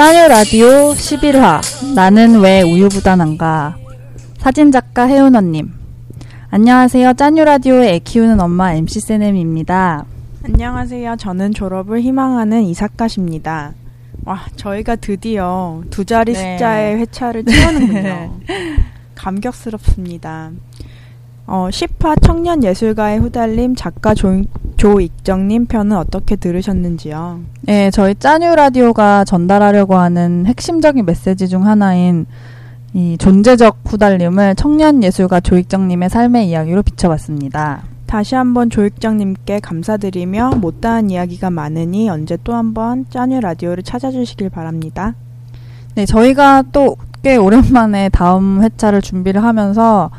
짜뉴 라디오 11화 나는 왜 우유부단한가 사진작가 혜은언님 안녕하세요 짜뉴 라디오의 애 키우는 엄마 MC 세넴입니다 안녕하세요. 저는 졸업을 희망하는 이사카십니다. 와, 저희가 드디어 두 자리 네. 숫자의 회차를 채우는군요. 감격스럽습니다. 어, 10화 청년 예술가의 후달림 작가 조, 조익정님 편은 어떻게 들으셨는지요? 네 저희 짜뉴 라디오가 전달하려고 하는 핵심적인 메시지 중 하나인 이 존재적 후달림을 청년 예술가 조익정님의 삶의 이야기로 비춰봤습니다 다시 한번 조익정님께 감사드리며 못다한 이야기가 많으니 언제 또 한번 짜뉴 라디오를 찾아주시길 바랍니다. 네, 저희가 또 꽤 오랜만에 다음 회차를 준비를 하면서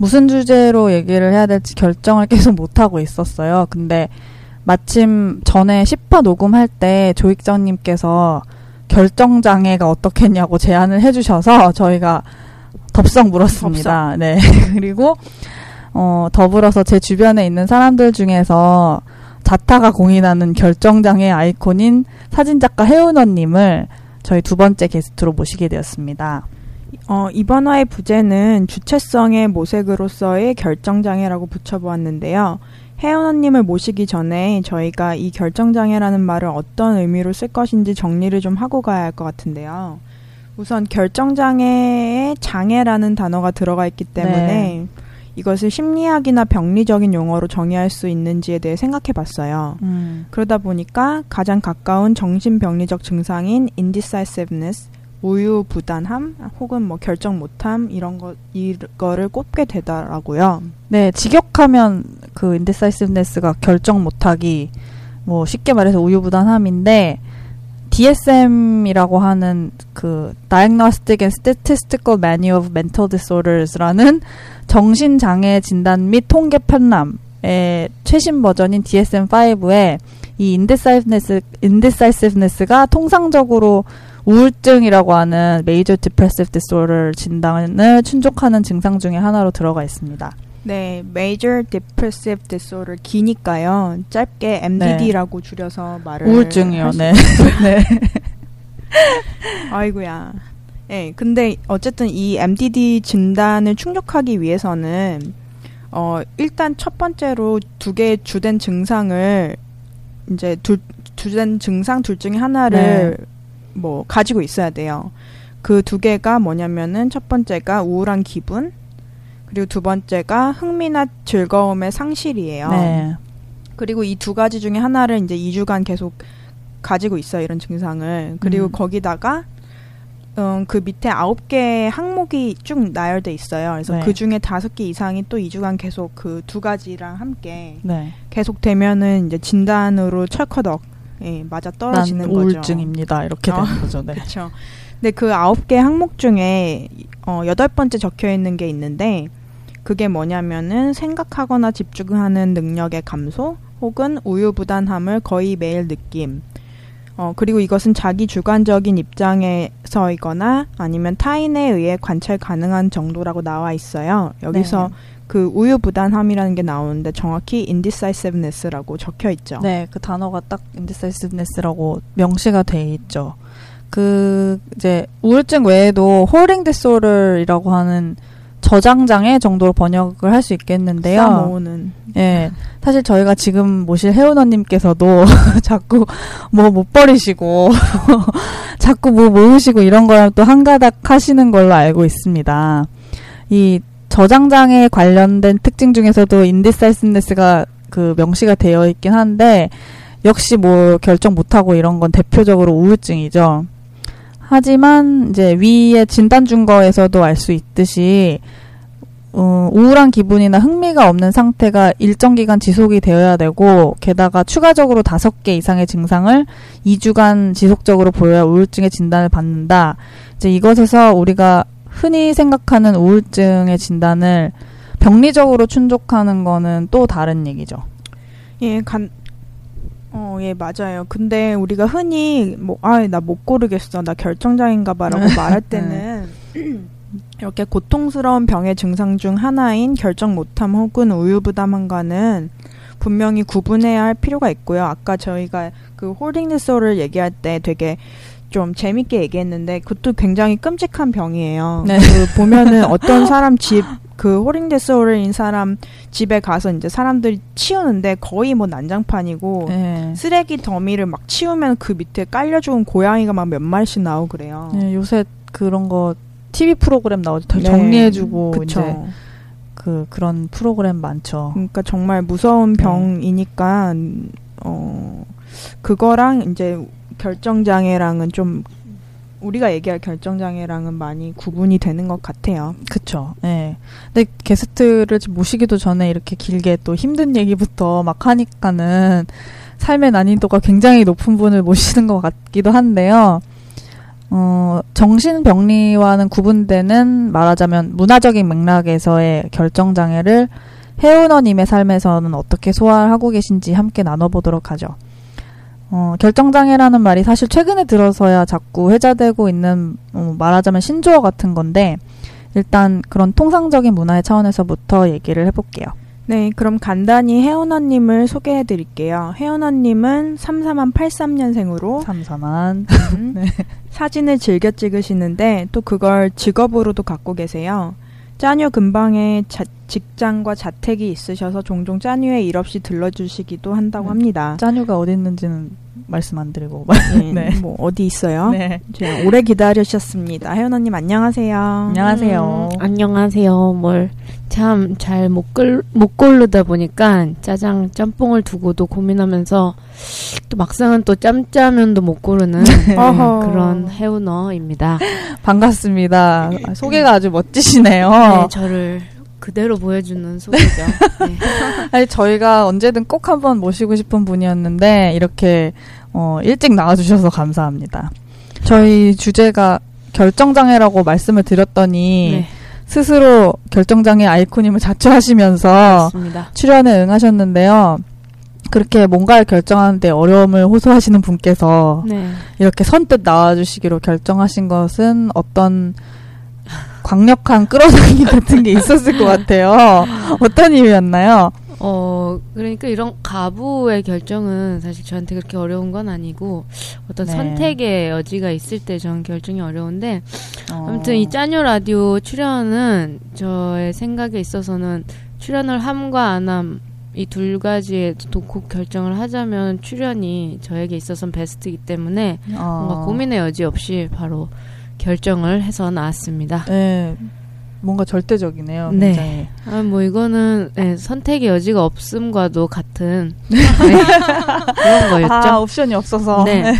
무슨 주제로 얘기를 해야 될지 결정을 계속 못하고 있었어요. 근데 마침 전에 10화 녹음할 때 조익정님께서 결정장애가 어떻겠냐고 제안을 해주셔서 저희가 덥석 물었습니다. 네. 그리고, 어, 더불어서 제 주변에 있는 사람들 중에서 자타가 공인하는 결정장애 아이콘인 사진작가 혜은원님을 저희 두 번째 게스트로 모시게 되었습니다. 어, 이번 화의 부제는 주체성의 모색으로서의 결정장애라고 붙여보았는데요. 혜연언님을 모시기 전에 저희가 이 결정장애라는 말을 어떤 의미로 쓸 것인지 정리를 좀 하고 가야 할 것 같은데요. 우선 결정장애에 장애라는 단어가 들어가 있기 때문에 네. 이것을 심리학이나 병리적인 용어로 정의할 수 있는지에 대해 생각해 봤어요. 음. 그러다 보니까 가장 가까운 정신병리적 증상인 indecisiveness, 우유부단함 혹은 뭐 결정 못함 이런 거 이거를 꼽게 되더라고요. 네, 직역하면 그 indecisiveness가 결정 못하기, 뭐 쉽게 말해서 우유부단함인데 DSM이라고 하는 그 Diagnostic and Statistical Manual of Mental Disorders라는 정신 장애 진단 및 통계 편람의 최신 버전인 DSM-5에 이 indecisiveness, indecisiveness가 통상적으로 우울증이라고 하는 Major Depressive Disorder 진단을 충족하는 증상 중에 하나로 들어가 있습니다. 네, Major Depressive Disorder 기니까요. 짧게 MDD라고 줄여서 말을 우울증이요. 네. 네. 아이고야. 예, 근데 어쨌든 이 MDD 진단을 충족하기 위해서는 어 일단 첫 번째로 두 개의 주된 증상을 이제 둘 주된 증상 둘 중에 하나를 뭐 가지고 있어야 돼요. 그 두 개가 뭐냐면은 첫 번째가 우울한 기분 그리고 두 번째가 흥미나 즐거움의 상실이에요. 네. 그리고 이 두 가지 중에 하나를 이제 2주간 계속 가지고 있어요, 이런 증상을. 그리고 음. 거기다가 음, 그 밑에 아홉 개의 항목이 쭉 나열돼 있어요. 그래서 네. 그 중에 다섯 개 이상이 또 2주간 계속 그 두 가지랑 함께 네. 계속 되면은 이제 진단으로 철커덕 예, 맞아 난 떨어지는 거죠. 우울증입니다. 이렇게 되는 어. 거죠. 네. 그렇죠. 근데 그 아홉 개 항목 중에 어, 여덟 번째 적혀 있는 게 있는데 그게 뭐냐면은 생각하거나 집중하는 능력의 감소 혹은 우유부단함을 거의 매일 느낌. 어, 그리고 이것은 자기 주관적인 입장에서이거나 아니면 타인에 의해 관찰 가능한 정도라고 나와 있어요. 여기서 네. 그 우유부단함이라는 게 나오는데 정확히 indecisiveness라고 적혀 있죠. 네, 그 단어가 딱 indecisiveness라고 명시가 돼 있죠. 그 이제 우울증 외에도 hoarding disorder이라고 하는 저장 장애 정도로 번역을 할 수 있겠는데요. 쌓아모으는 예. 사실 저희가 지금 모실 혜은원님께서도 자꾸 뭐 못 버리시고 자꾸 뭐 모으시고 이런 거랑 또 한가닥 하시는 걸로 알고 있습니다. 이 저장장애 관련된 특징 중에서도 indecisiveness가 그 명시가 되어 있긴 한데 역시 뭐 결정 못하고 이런 건 대표적으로 우울증이죠. 하지만 이제 위에 진단 준 거에서도 알 수 있듯이 어, 우울한 기분이나 흥미가 없는 상태가 일정 기간 지속이 되어야 되고 게다가 추가적으로 다섯 개 이상의 증상을 2주간 지속적으로 보여야 우울증의 진단을 받는다. 이제 이것에서 우리가 흔히 생각하는 우울증의 진단을 병리적으로 충족하는 거는 또 다른 얘기죠. 예, 간, 어, 예, 맞아요. 근데 우리가 흔히, 뭐, 아, 나 못 고르겠어. 나 결정장애인가 봐 라고 말할 때는, 이렇게 고통스러운 병의 증상 중 하나인 결정 못함 혹은 우유부담함과는 분명히 구분해야 할 필요가 있고요. 아까 저희가 그 hoarding disorder를 얘기할 때 되게 좀 재밌게 얘기했는데 그것도 굉장히 끔찍한 병이에요. 네. 그 보면은 어떤 사람 집 그 disorder인 사람 집에 가서 이제 사람들이 치우는데 거의 뭐 난장판이고 네. 쓰레기 더미를 막 치우면 그 밑에 깔려 죽은 고양이가 막 몇 마리씩 나오고 그래요. 네, 요새 그런 거 TV 프로그램 나오죠. 더 네. 정리해주고 그쵸. 이제 그 그런 프로그램 많죠. 그러니까 정말 무서운 네. 병이니까 어 그거랑 이제 결정 장애랑은 좀 우리가 얘기할 결정 장애랑은 많이 구분이 되는 것 같아요. 그쵸. 예. 근데 게스트를 모시기도 전에 이렇게 길게 또 힘든 얘기부터 막 하니까는 삶의 난이도가 굉장히 높은 분을 모시는 것 같기도 한데요. 어, 정신병리와는 구분되는 말하자면 문화적인 맥락에서의 결정장애를 혜은어님의 삶에서는 어떻게 소화하고 계신지 함께 나눠보도록 하죠. 어, 결정장애라는 말이 사실 최근에 들어서야 자꾸 회자되고 있는 어, 말하자면 신조어 같은 건데 일단 그런 통상적인 문화의 차원에서부터 얘기를 해볼게요. 네, 그럼 간단히 혜원아님을 소개해 드릴게요. 혜원아님은 33한 83년생으로 삼삼한 네. 사진을 즐겨 찍으시는데 또 그걸 직업으로도 갖고 계세요. 짜뉴 근방에 자- 직장과 자택이 있으셔서 종종 짜뉴에 일 없이 들러주시기도 한다고 네. 합니다. 짜뉴가 어디 있는지는 말씀 안 드리고 네, 네. 뭐 어디 있어요? 네. 제가 오래 기다리셨습니다. 혜원아님 안녕하세요. 안녕하세요. 음, 안녕하세요. 뭘 참 잘못못 고르다 보니까 짜장 짬뽕을 두고도 고민하면서 또 막상은 또 짬짜면도 못 고르는. 그런 해운어입니다. 반갑습니다. 아, 소개가 아주 멋지시네요. 네, 저를 그대로 보여주는 소개죠. 네. 아니, 저희가 언제든 꼭 한번 모시고 싶은 분이었는데 이렇게 어, 일찍 나와주셔서 감사합니다. 저희 주제가 결정장애라고 말씀을 드렸더니 네, 스스로 결정장애 아이콘임을 자처하시면서 맞습니다. 출연에 응하셨는데요. 그렇게 뭔가를 결정하는데 어려움을 호소하시는 분께서 네. 이렇게 선뜻 나와주시기로 결정하신 것은 어떤 강력한 끌어당김 같은 게 있었을 것 같아요. 어떤 이유였나요? 어, 그러니까 이런 가부의 결정은 사실 저한테 그렇게 어려운 건 아니고 어떤 네. 선택의 여지가 있을 때 저는 결정이 어려운데 어, 아무튼 이 짜뉴 라디오 출연은 저의 생각에 있어서는 출연을 함과 안함 이 둘 가지의 독곡 결정을 하자면 출연이 저에게 있어서는 베스트이기 때문에 어, 뭔가 고민의 여지 없이 바로 결정을 해서 나왔습니다. 네, 뭔가 절대적이네요. 네. 굉장히. 아, 뭐 이거는 네, 선택의 여지가 없음과도 같은 네, 그런 거였죠. 아, 옵션이 없어서. 네.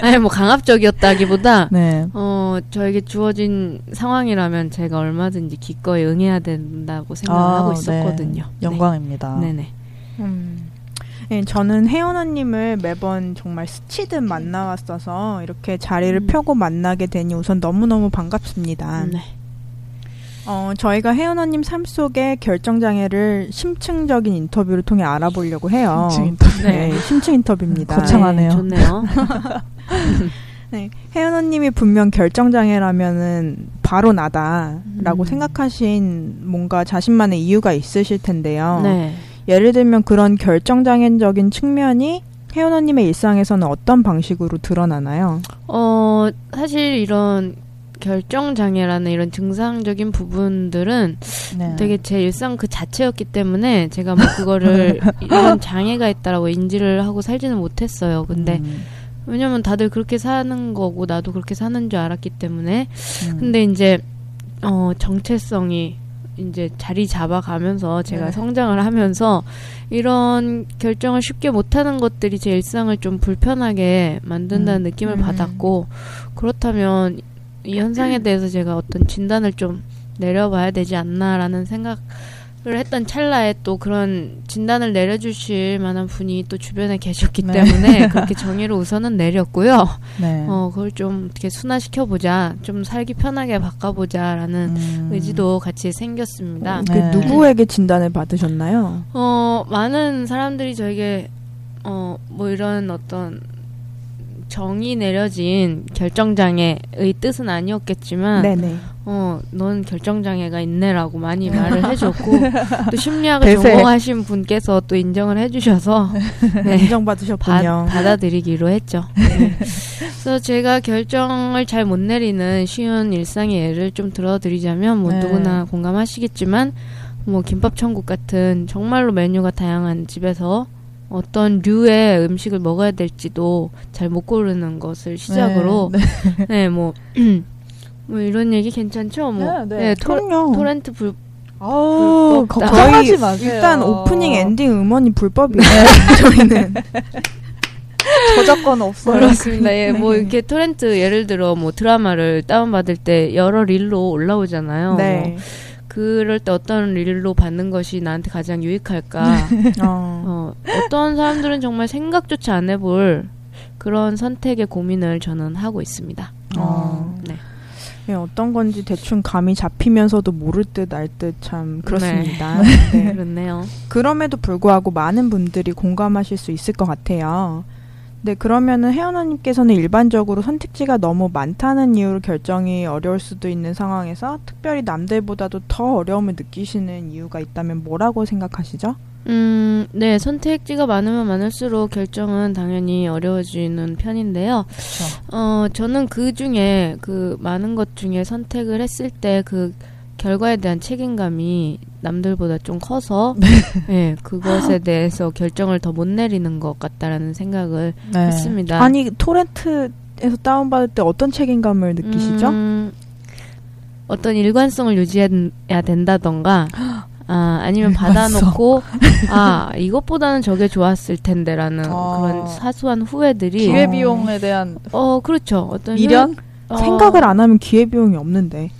아니 뭐 강압적이었다기보다 네. 어 저에게 주어진 상황이라면 제가 얼마든지 기꺼이 응해야 된다고 생각을 아, 하고 네. 있었거든요. 영광입니다. 네. 네네. 음. 네, 저는 혜원아님을 매번 정말 스치듯 만나왔어서 이렇게 자리를 음. 펴고 만나게 되니 우선 너무너무 반갑습니다. 네. 어, 저희가 혜원아님 삶 속의 결정장애를 심층적인 인터뷰를 통해 알아보려고 해요. 심층 인터뷰. 네, 심층 인터뷰입니다. 거창하네요. 네, 좋네요. 네, 혜연언님이 분명 결정장애라면은 바로 나다라고 음. 생각하신 뭔가 자신만의 이유가 있으실 텐데요. 네. 예를 들면 그런 결정장애적인 측면이 혜연 언님의 일상에서는 어떤 방식으로 드러나나요? 어 사실 이런 결정 장애라는 이런 증상적인 부분들은 네. 되게 제 일상 그 자체였기 때문에 제가 뭐 그거를 이런 장애가 있다라고 인지를 하고 살지는 못했어요. 근데 음, 왜냐면 다들 그렇게 사는 거고 나도 그렇게 사는 줄 알았기 때문에 음. 근데 이제 어 정체성이 이제 자리 잡아가면서 제가 네. 성장을 하면서 이런 결정을 쉽게 못하는 것들이 제 일상을 좀 불편하게 만든다는 느낌을 음. 받았고 그렇다면 이 현상에 대해서 제가 어떤 진단을 좀 내려봐야 되지 않나라는 생각을 했던 찰나에 또 그런 진단을 내려주실 만한 분이 또 주변에 계셨기 네. 때문에 그렇게 정의를 우선은 내렸고요. 네. 어, 그걸 좀 어떻게 순화시켜보자, 좀 살기 편하게 바꿔보자라는 음. 의지도 같이 생겼습니다. 그 네. 누구에게 진단을 받으셨나요? 어, 많은 사람들이 저에게, 어, 뭐 이런 어떤 정이 내려진 결정장애의 뜻은 아니었겠지만, 네네. 어, 넌 결정장애가 있네라고 많이 말을 해줬고, 또 심리학을 대세. 전공하신 분께서 또 인정을 해주셔서, 네. 인정받으셨군요. 받, 받아들이기로 했죠. 네. 그래서 제가 결정을 잘 못 내리는 쉬운 일상의 예를 좀 들어드리자면 뭐 네. 누구나 공감하시겠지만 뭐 김밥 천국 같은 정말로 메뉴가 다양한 집에서 어떤 류의 음식을 먹어야 될지도 잘 못 고르는 것을 시작으로 네. 네 뭐 뭐 이런 얘기 괜찮죠? 뭐 네, 네. 토, 그럼요. 토렌트 불 아우. 걱정하지 저희 마세요. 일단 오프닝 엔딩 음원이 불법이에요. 저희는 저작권 없어요. 그렇습니다. 예, 뭐 이렇게 토렌트 예를 들어 뭐 드라마를 다운 받을 때 여러 릴로 올라오잖아요. 뭐 네. 그럴 때 어떤 릴로 받는 것이 나한테 가장 유익할까? 어. 어, 어 떤 사람들은 정말 생각조차 안 해볼 그런 선택의 고민을 저는 하고 있습니다. 어. 네. 예, 어떤 건지 대충 감이 잡히면서도 모를 듯 알 듯 참 그렇습니다. 네. 그렇네요. 그럼에도 불구하고 많은 분들이 공감하실 수 있을 것 같아요. 네, 그러면은 혜연아님께서는 일반적으로 선택지가 너무 많다는 이유로 결정이 어려울 수도 있는 상황에서 특별히 남들보다도 더 어려움을 느끼시는 이유가 있다면 뭐라고 생각하시죠? 음, 네, 선택지가 많으면 많을수록 결정은 당연히 어려워지는 편인데요. 어, 저는 그 중에 그 많은 것 중에 선택을 했을 때 그 결과에 대한 책임감이 남들보다 좀 커서 예, 그것에 대해서 결정을 더 못 내리는 것 같다라는 생각을 네. 했습니다. 아니 토렌트에서 다운받을 때 어떤 책임감을 느끼시죠? 음, 어떤 일관성을 유지해야 된다던가 아, 아니면 받아놓고 아 이것보다는 저게 좋았을 텐데 라는 아. 그런 사소한 후회들이 기회 비용에 대한 어 그렇죠 어떤 미련? 후회- 어, 생각을 안 하면 기회비용이 없는데.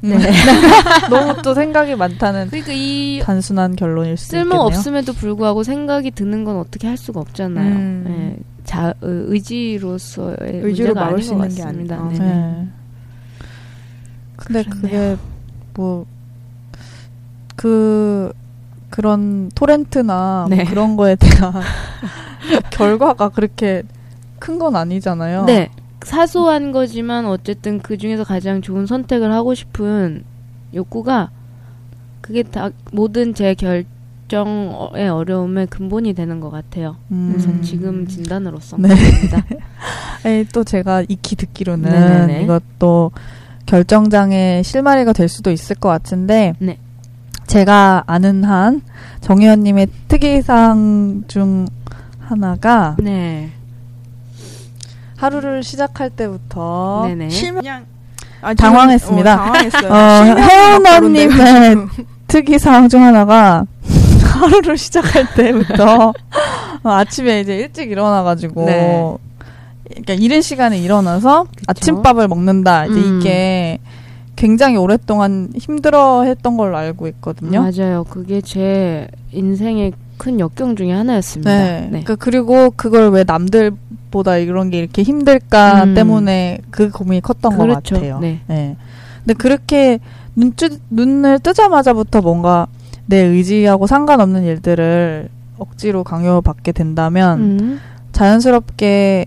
네. 너무 또 생각이 많다는 그러니까 이 단순한 결론일 수도 쓸모 있겠네요. 없음에도 불구하고 생각이 드는 건 어떻게 할 수가 없잖아요. 음. 예, 자 의- 의지로서의 의지로 문제가 막을 아닌 수것 있는 게. 아니고. 네네. 네. 근데 그게 뭐 그 그런 토렌트나 뭐 네. 그런 거에 대한 결과가 그렇게 큰 건 아니잖아요. 네. 사소한 거지만 어쨌든 그 중에서 가장 좋은 선택을 하고 싶은 욕구가 그게 다 모든 제 결정의 어려움의 근본이 되는 것 같아요. 음. 그래서 지금 진단으로서 네. 아니, 또 제가 익히 듣기로는 네네네. 이것도 결정장애 실마리가 될 수도 있을 것 같은데 네. 제가 아는 한 정의원님의 특이사항 중 하나가 네. 하루를 시작할 때부터 네네. 그냥 아, 당황했습니다. 지금, 어, 당황했어요. 어, 막 거론돼가지고. 특이 사항 중 하나가 하루를 시작할 때부터 어, 아침에 이제 일찍 일어나가지고 네. 그러니까 이른 시간에 일어나서 아침밥을 먹는다 이제 음. 이게 굉장히 오랫동안 힘들어 했던 걸로 알고 있거든요. 맞아요. 그게 제 인생의 큰 역경 중에 하나였습니다. 네. 네. 그 그리고 그걸 왜 남들보다 이런 게 이렇게 힘들까 음. 때문에 그 고민이 컸던 것 그렇죠. 같아요. 네. 근데 그렇게 눈 뜨, 눈을 뜨자마자부터 뭔가 내 의지하고 상관없는 일들을 억지로 강요받게 된다면 음. 자연스럽게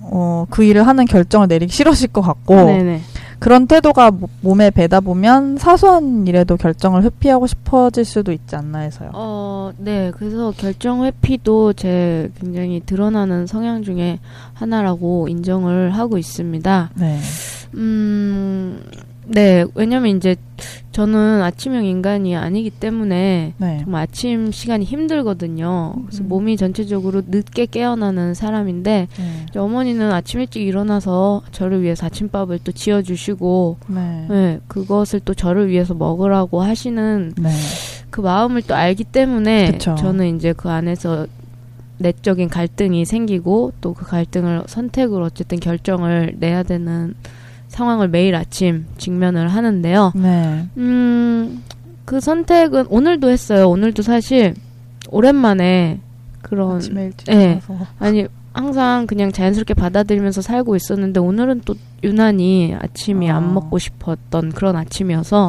어, 그 일을 하는 결정을 내리기 싫어질 것 같고 네네. 그런 태도가 모- 몸에 배다 보면 사소한 일에도 결정을 회피하고 싶어질 수도 있지 않나 해서요. 어, 네. 그래서 결정 회피도 제 굉장히 드러나는 성향 중에 하나라고 인정을 하고 있습니다. 네. 음, 네. 왜냐면 이제 저는 아침형 인간이 아니기 때문에 네. 정말 아침 시간이 힘들거든요. 그래서 음. 몸이 전체적으로 늦게 깨어나는 사람인데 네. 어머니는 아침 일찍 일어나서 저를 위해서 아침밥을 또 지어주시고 네. 네, 그것을 또 저를 위해서 먹으라고 하시는 네. 그 마음을 또 알기 때문에 그쵸. 저는 이제 그 안에서 내적인 갈등이 생기고 또 그 갈등을 선택으로 어쨌든 결정을 내야 되는 상황을 매일 아침 직면을 하는데요. 네. 음, 그 선택은 오늘도 했어요. 오늘도 사실 오랜만에 그런 아침에 일찍 네. 일어나서. 아니 항상 그냥 자연스럽게 받아들이면서 살고 있었는데 오늘은 또 유난히 아침이 아. 안 먹고 싶었던 그런 아침이어서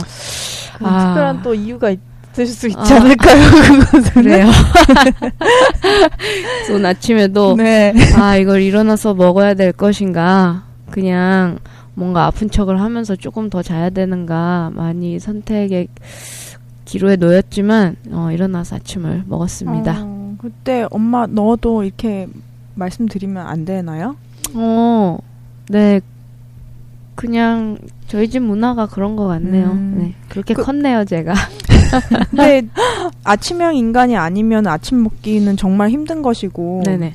그런 아. 특별한 또 이유가 있을 수 있지 아. 않을까요? 그래요. 오늘 아침에도 네. 아 이걸 일어나서 먹어야 될 것인가 그냥 뭔가 아픈 척을 하면서 조금 더 자야 되는가 많이 선택의 기로에 놓였지만 어, 일어나서 아침을 먹었습니다. 어, 그때 엄마 너도 이렇게 말씀드리면 안 되나요? 어, 네. 그냥 저희 집 문화가 그런 것 같네요. 음. 네. 그렇게 그- 컸네요, 제가. 근데 아침형 인간이 아니면 아침 먹기는 정말 힘든 것이고 네네.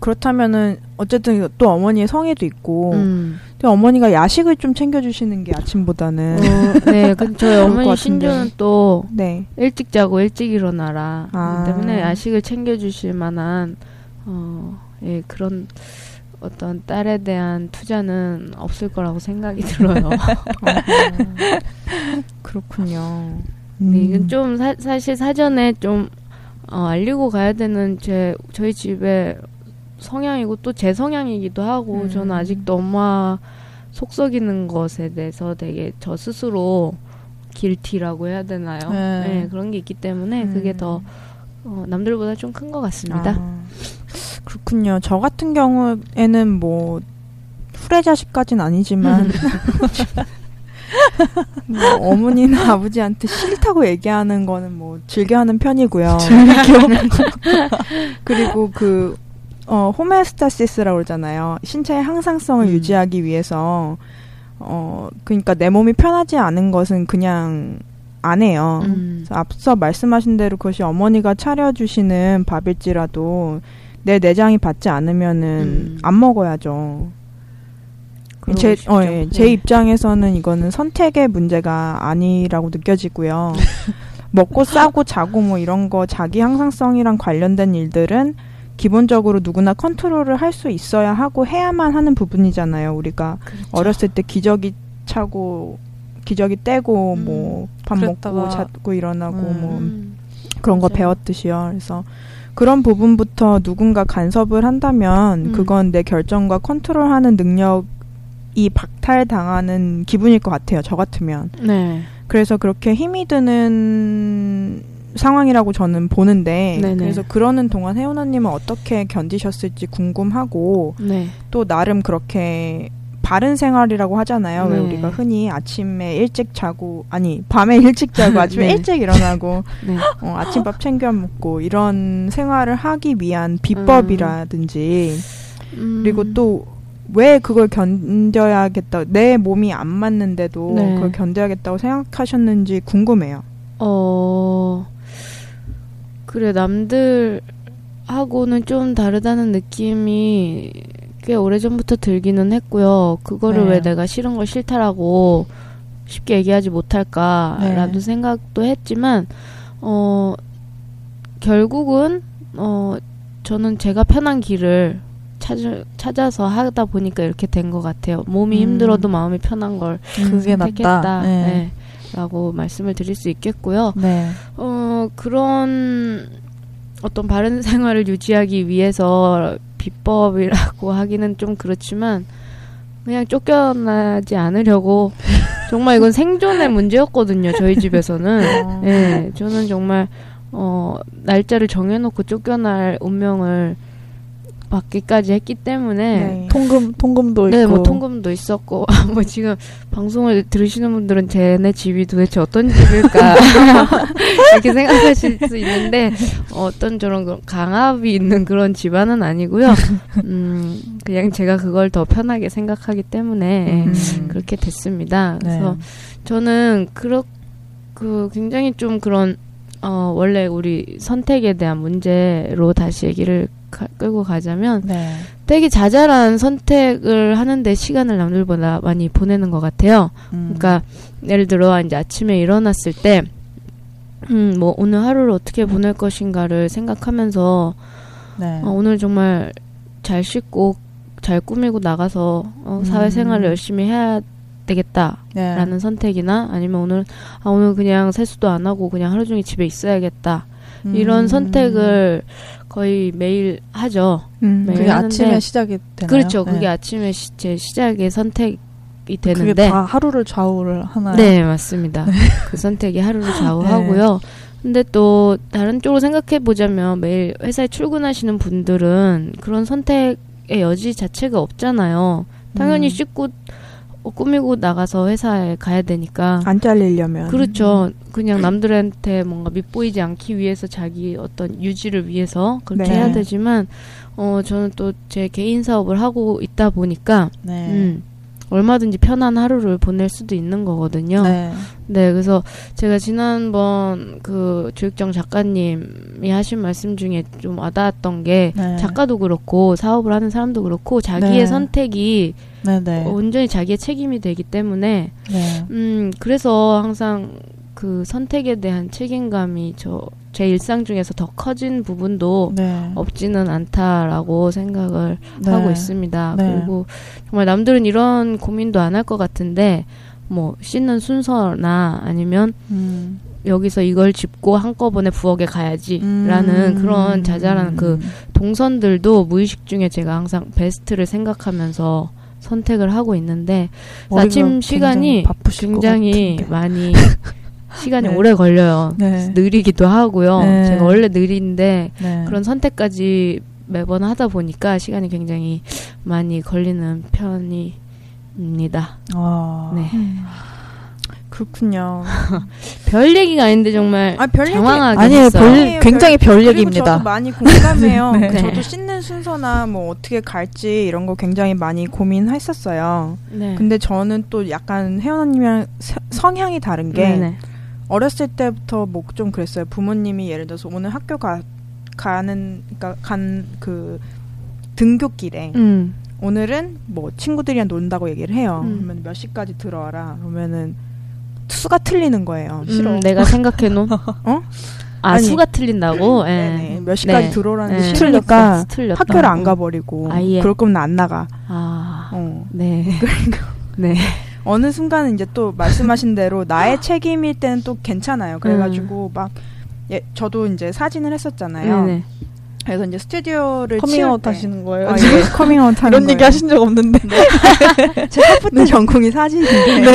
그렇다면은 어쨌든 또 어머니의 성의도 있고 음. 근데 어머니가 야식을 좀 챙겨주시는 게 아침보다는 어, 네. 그 저희 어머니. 신조는 또 네 일찍 자고 일찍 일어나라. 아. 때문에 야식을 챙겨주실 만한, 어, 예, 그런 어떤 딸에 대한 투자는 없을 거라고 생각이 들어요. 그렇군요. 네, 음. 이건 좀 사, 사실 사전에 좀 어, 알리고 가야 되는 제 저희 집의 성향이고 또 제 성향이기도 하고 음. 저는 아직도 엄마 속 썩이는 것에 대해서 되게 저 스스로 길티라고 해야 되나요? 네. 네, 그런 게 있기 때문에 그게 더 어, 남들보다 좀 큰 것 같습니다. 아, 그렇군요. 저 같은 경우에는 뭐 후레자식까진 아니지만 뭐 어머니나 아버지한테 싫다고 얘기하는 거는 뭐 즐겨하는 편이고요. 그리고 그 어, 호메오스타시스라고 그러잖아요. 신체의 항상성을 음. 유지하기 위해서 어 그러니까 내 몸이 편하지 않은 것은 그냥 안 해요. 음. 앞서 말씀하신 대로 그것이 어머니가 차려주시는 밥일지라도 내 내장이 받지 않으면은 음. 안 먹어야죠. 제. 어, 예, 제 네. 입장에서는 이거는 선택의 문제가 아니라고 느껴지고요. 먹고 싸고 자고 뭐 이런 거 자기 항상성이랑 관련된 일들은 기본적으로 누구나 컨트롤을 할 수 있어야 하고 해야만 하는 부분이잖아요. 우리가 그렇죠. 어렸을 때 기저귀 차고 기저귀 떼고 음, 뭐밥 먹고 자고 일어나고 음. 뭐 음. 그런 거 맞아요. 배웠듯이요. 그래서 그런 부분부터 누군가 간섭을 한다면 음. 그건 내 결정과 컨트롤하는 능력이 박탈당하는 기분일 것 같아요. 저 같으면. 네. 그래서 그렇게 힘이 드는 상황이라고 저는 보는데 네네. 그래서 그러는 동안 혜원아님은 어떻게 견디셨을지 궁금하고 네. 또 나름 그렇게 바른 생활이라고 하잖아요. 왜 네. 우리가 흔히 아침에 일찍 자고 아니 밤에 일찍 자고 아침에 네. 일찍 일어나고 네. 어, 아침밥 챙겨 먹고 이런 생활을 하기 위한 비법이라든지 음. 그리고 또 왜 그걸 견뎌야겠다 내 몸이 안 맞는데도 네. 그걸 견뎌야겠다고 생각하셨는지 궁금해요. 어, 그래, 남들하고는 좀 다르다는 느낌이 꽤 오래전부터 들기는 했고요. 그거를 네. 왜 내가 싫은 걸 싫다라고 쉽게 얘기하지 못할까라도 네. 생각도 했지만, 어, 결국은, 어, 저는 제가 편한 길을 찾, 찾아서 하다 보니까 이렇게 된 것 같아요. 몸이 음. 힘들어도 마음이 편한 걸 그게 택했다. 낫다. 네. 네. 라고 말씀을 드릴 수 있겠고요. 네. 어, 그런 어떤 바른 생활을 유지하기 위해서 비법이라고 하기는 좀 그렇지만 그냥 쫓겨나지 않으려고 정말 이건 생존의 문제였거든요. 저희 집에서는. 네, 저는 정말 어, 날짜를 정해놓고 쫓겨날 운명을 받기까지 했기 때문에 네. 통금 통금도 네, 있고. 뭐 통금도 있었고 뭐 지금 방송을 들으시는 분들은 쟤네 집이 도대체 어떤 집일까 이렇게 생각하실 수 있는데 어떤 저런 강압이 있는 그런 집안은 아니고요. 음, 그냥 제가 그걸 더 편하게 생각하기 때문에 음. 그렇게 됐습니다. 네. 그래서 저는 그렇 그 굉장히 좀 그런 어 원래 우리 선택에 대한 문제로 다시 얘기를 가- 끌고 가자면 네. 되게 자잘한 선택을 하는데 시간을 남들보다 많이 보내는 것 같아요. 음. 그러니까 예를 들어 이제 아침에 일어났을 때, 음, 뭐 오늘 하루를 어떻게 보낼 것인가를 생각하면서 네. 어, 오늘 정말 잘 씻고 잘 꾸미고 나가서 어, 음. 사회생활을 열심히 해야 되겠다라는 네. 선택이나 아니면 오늘 아 오늘 그냥 세수도 안 하고 그냥 하루 종일 집에 있어야겠다 이런 음. 선택을 거의 매일 하죠. 음. 매일 그게 하는데 아침에 시작이 되나요? 그렇죠. 네. 그게 아침에 시, 제 시작의 선택이 그게 되는데 다 하루를 좌우를 하나요? 네, 맞습니다. 그 선택이 하루를 좌우하고요. 근데 또 다른 쪽으로 생각해 보자면 매일 회사에 출근하시는 분들은 그런 선택의 여지 자체가 없잖아요. 당연히 음. 씻고 어, 꾸미고 나가서 회사에 가야 되니까. 안 잘리려면. 그렇죠. 그냥 남들한테 뭔가 밉보이지 않기 위해서 자기 어떤 유지를 위해서 그렇게 네. 해야 되지만 어 저는 또 제 개인 사업을 하고 있다 보니까 네. 음 얼마든지 편한 하루를 보낼 수도 있는 거거든요. 네. 네, 그래서 제가 지난번 그 조익정 작가님이 하신 말씀 중에 좀 와닿았던 게 네. 작가도 그렇고 사업을 하는 사람도 그렇고 자기의 네. 선택이 네. 네. 온전히 자기의 책임이 되기 때문에 네. 음 그래서 항상 그 선택에 대한 책임감이 저 제 일상 중에서 더 커진 부분도 네. 없지는 않다라고 생각을 네. 하고 있습니다. 네. 그리고 정말 남들은 이런 고민도 안 할 것 같은데 뭐 씻는 순서나 아니면 음. 여기서 이걸 짚고 한꺼번에 부엌에 가야지라는 음. 그런 자잘한 그 동선들도 무의식 중에 제가 항상 베스트를 생각하면서 선택을 하고 있는데 아침 시간이 굉장히. 많이 시간이 네. 오래 걸려요. 네. 느리기도 하고요. 네. 제가 원래 느린데 네. 그런 선택까지 매번 하다 보니까 시간이 굉장히 많이 걸리는 편입니다. 아. 네. 그렇군요. 별 얘기가 아닌데 정말 아, 별 얘기 장황하게 아니에요. 별, 아니에요. 굉장히 별 그리고 얘기입니다. 저도 많이 공감해요. 네. 저도 씻는 순서나 뭐 어떻게 갈지 이런 거 굉장히 많이 고민했었어요. 네. 근데 저는 또 약간 서- 성향이 다른 게 네네. 어렸을 때부터 뭐 좀 그랬어요. 부모님이 예를 들어서 오늘 학교 가 가는 그러니까 간 그 등교길에 음. 오늘은 뭐 친구들이랑 논다고 얘기를 해요. 음. 그러면 몇 시까지 들어와라. 그러면은 수가 틀리는 거예요. 음, 내가 생각해 놓은 어? 아 아니. 수가 틀린다고? 예. 네네. 몇 시까지 네. 들어오라는 네. 게 틀렸다. 학교를 안 음. 가버리고 아예. 그럴 거면 안 나가. 아. 어. 네. 네. 어느 순간은 이제 또 말씀하신 대로 나의 책임일 때는 또 괜찮아요. 그래가지고 막 예, 저도 이제 사진을 했었잖아요. 음. 네네. 그래서 이제 스튜디오를 커밍아웃 하시는 거예요? 아, 지금? 예, 커밍아웃 하는 이런 거예요. 얘기 하신 적 없는데. 제 첫부터 전공이 사진인데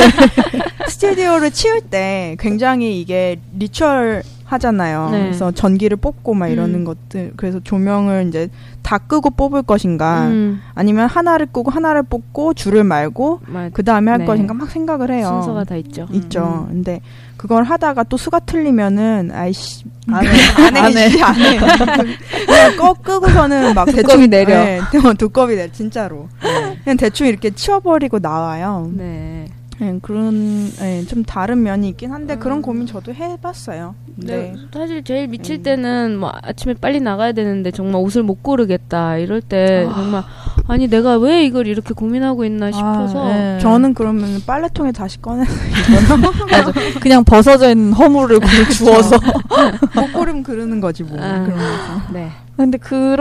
스튜디오를 치울 때 굉장히 이게 ritual 하잖아요. 네. 그래서 전기를 뽑고 막 이러는 음. 것들 그래서 조명을 이제 다 끄고 뽑을 것인가 음, 아니면 하나를 끄고 하나를 뽑고 줄을 말고 맞- 그 다음에 할 네. 것인가 막 생각을 해요. 순서가 다 있죠. 있죠. 음. 근데 그걸 하다가 또 수가 틀리면은 아이씨 안 해. 안 해, 안 해. 씨, 안 해. 그냥 꺼 끄고서는 막 대충 내려. 네, 어, 두꺼비 내려 진짜로. 그냥 대충 이렇게 치워버리고 나와요. 네. 네, 그런 네, 좀 다른 면이 있긴 한데 음. 그런 고민 저도 해봤어요. 네. 네. 사실 제일 미칠 음. 때는 뭐 아침에 빨리 나가야 되는데 정말 옷을 못 고르겠다 이럴 때 정말 아니 내가 왜 이걸 이렇게 고민하고 있나 싶어서 아, 네. 저는 그러면 빨래통에 다시 꺼내서. 그냥 벗어져 있는 허물을 주워서. 못 고르면 그러는 거지 뭐. 아. 그러면서. 네. 근데 그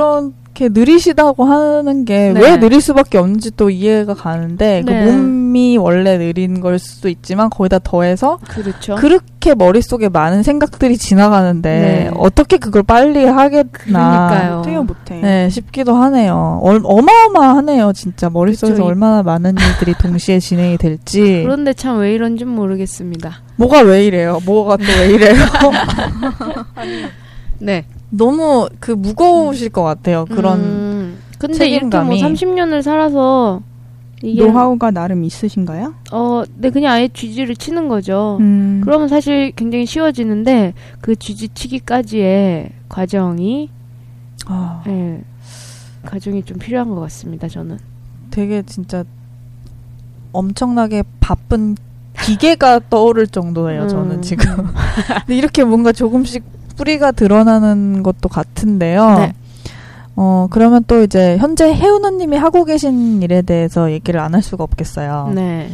렇게 느리시다고 하는 게 네. 왜 느릴 수밖에 없는지 또 이해가 가는데 네. 그 몸이 원래 느린 걸 수도 있지만 거기다 더해서 그렇죠. 그렇게 머릿속에 많은 생각들이 지나가는데 네. 어떻게 그걸 빨리 하겠나 그러니까요. 못해. 네, 싶기도 하네요. 얼, 어마어마하네요, 진짜. 머릿속에서 이- 얼마나 많은 일들이 동시에 진행이 될지. 그런데 참 왜 이런지 모르겠습니다. 뭐가 왜 이래요? 뭐가 또 왜 이래요? 네. 너무 그 무거우실 것 같아요. 그런. 음, 근데 이렇게 뭐 책임감이. 30년을 살아서 이게 노하우가 나름 있으신가요? 어, 네 그냥 아예 쥐지를 치는 거죠. 음. 그러면 사실 굉장히 쉬워지는데 그 쥐지치기까지의 과정이 아, 예, 과정이 좀 필요한 것 같습니다. 저는. 되게 진짜 엄청나게 바쁜 기계가 떠오를 정도예요. 음. 저는 지금 근데 이렇게 뭔가 조금씩 뿌리가 드러나는 것도 같은데요. 네. 어 그러면 또 이제 현재 혜은 언님이 하고 계신 일에 대해서 얘기를 안 할 수가 없겠어요. 네.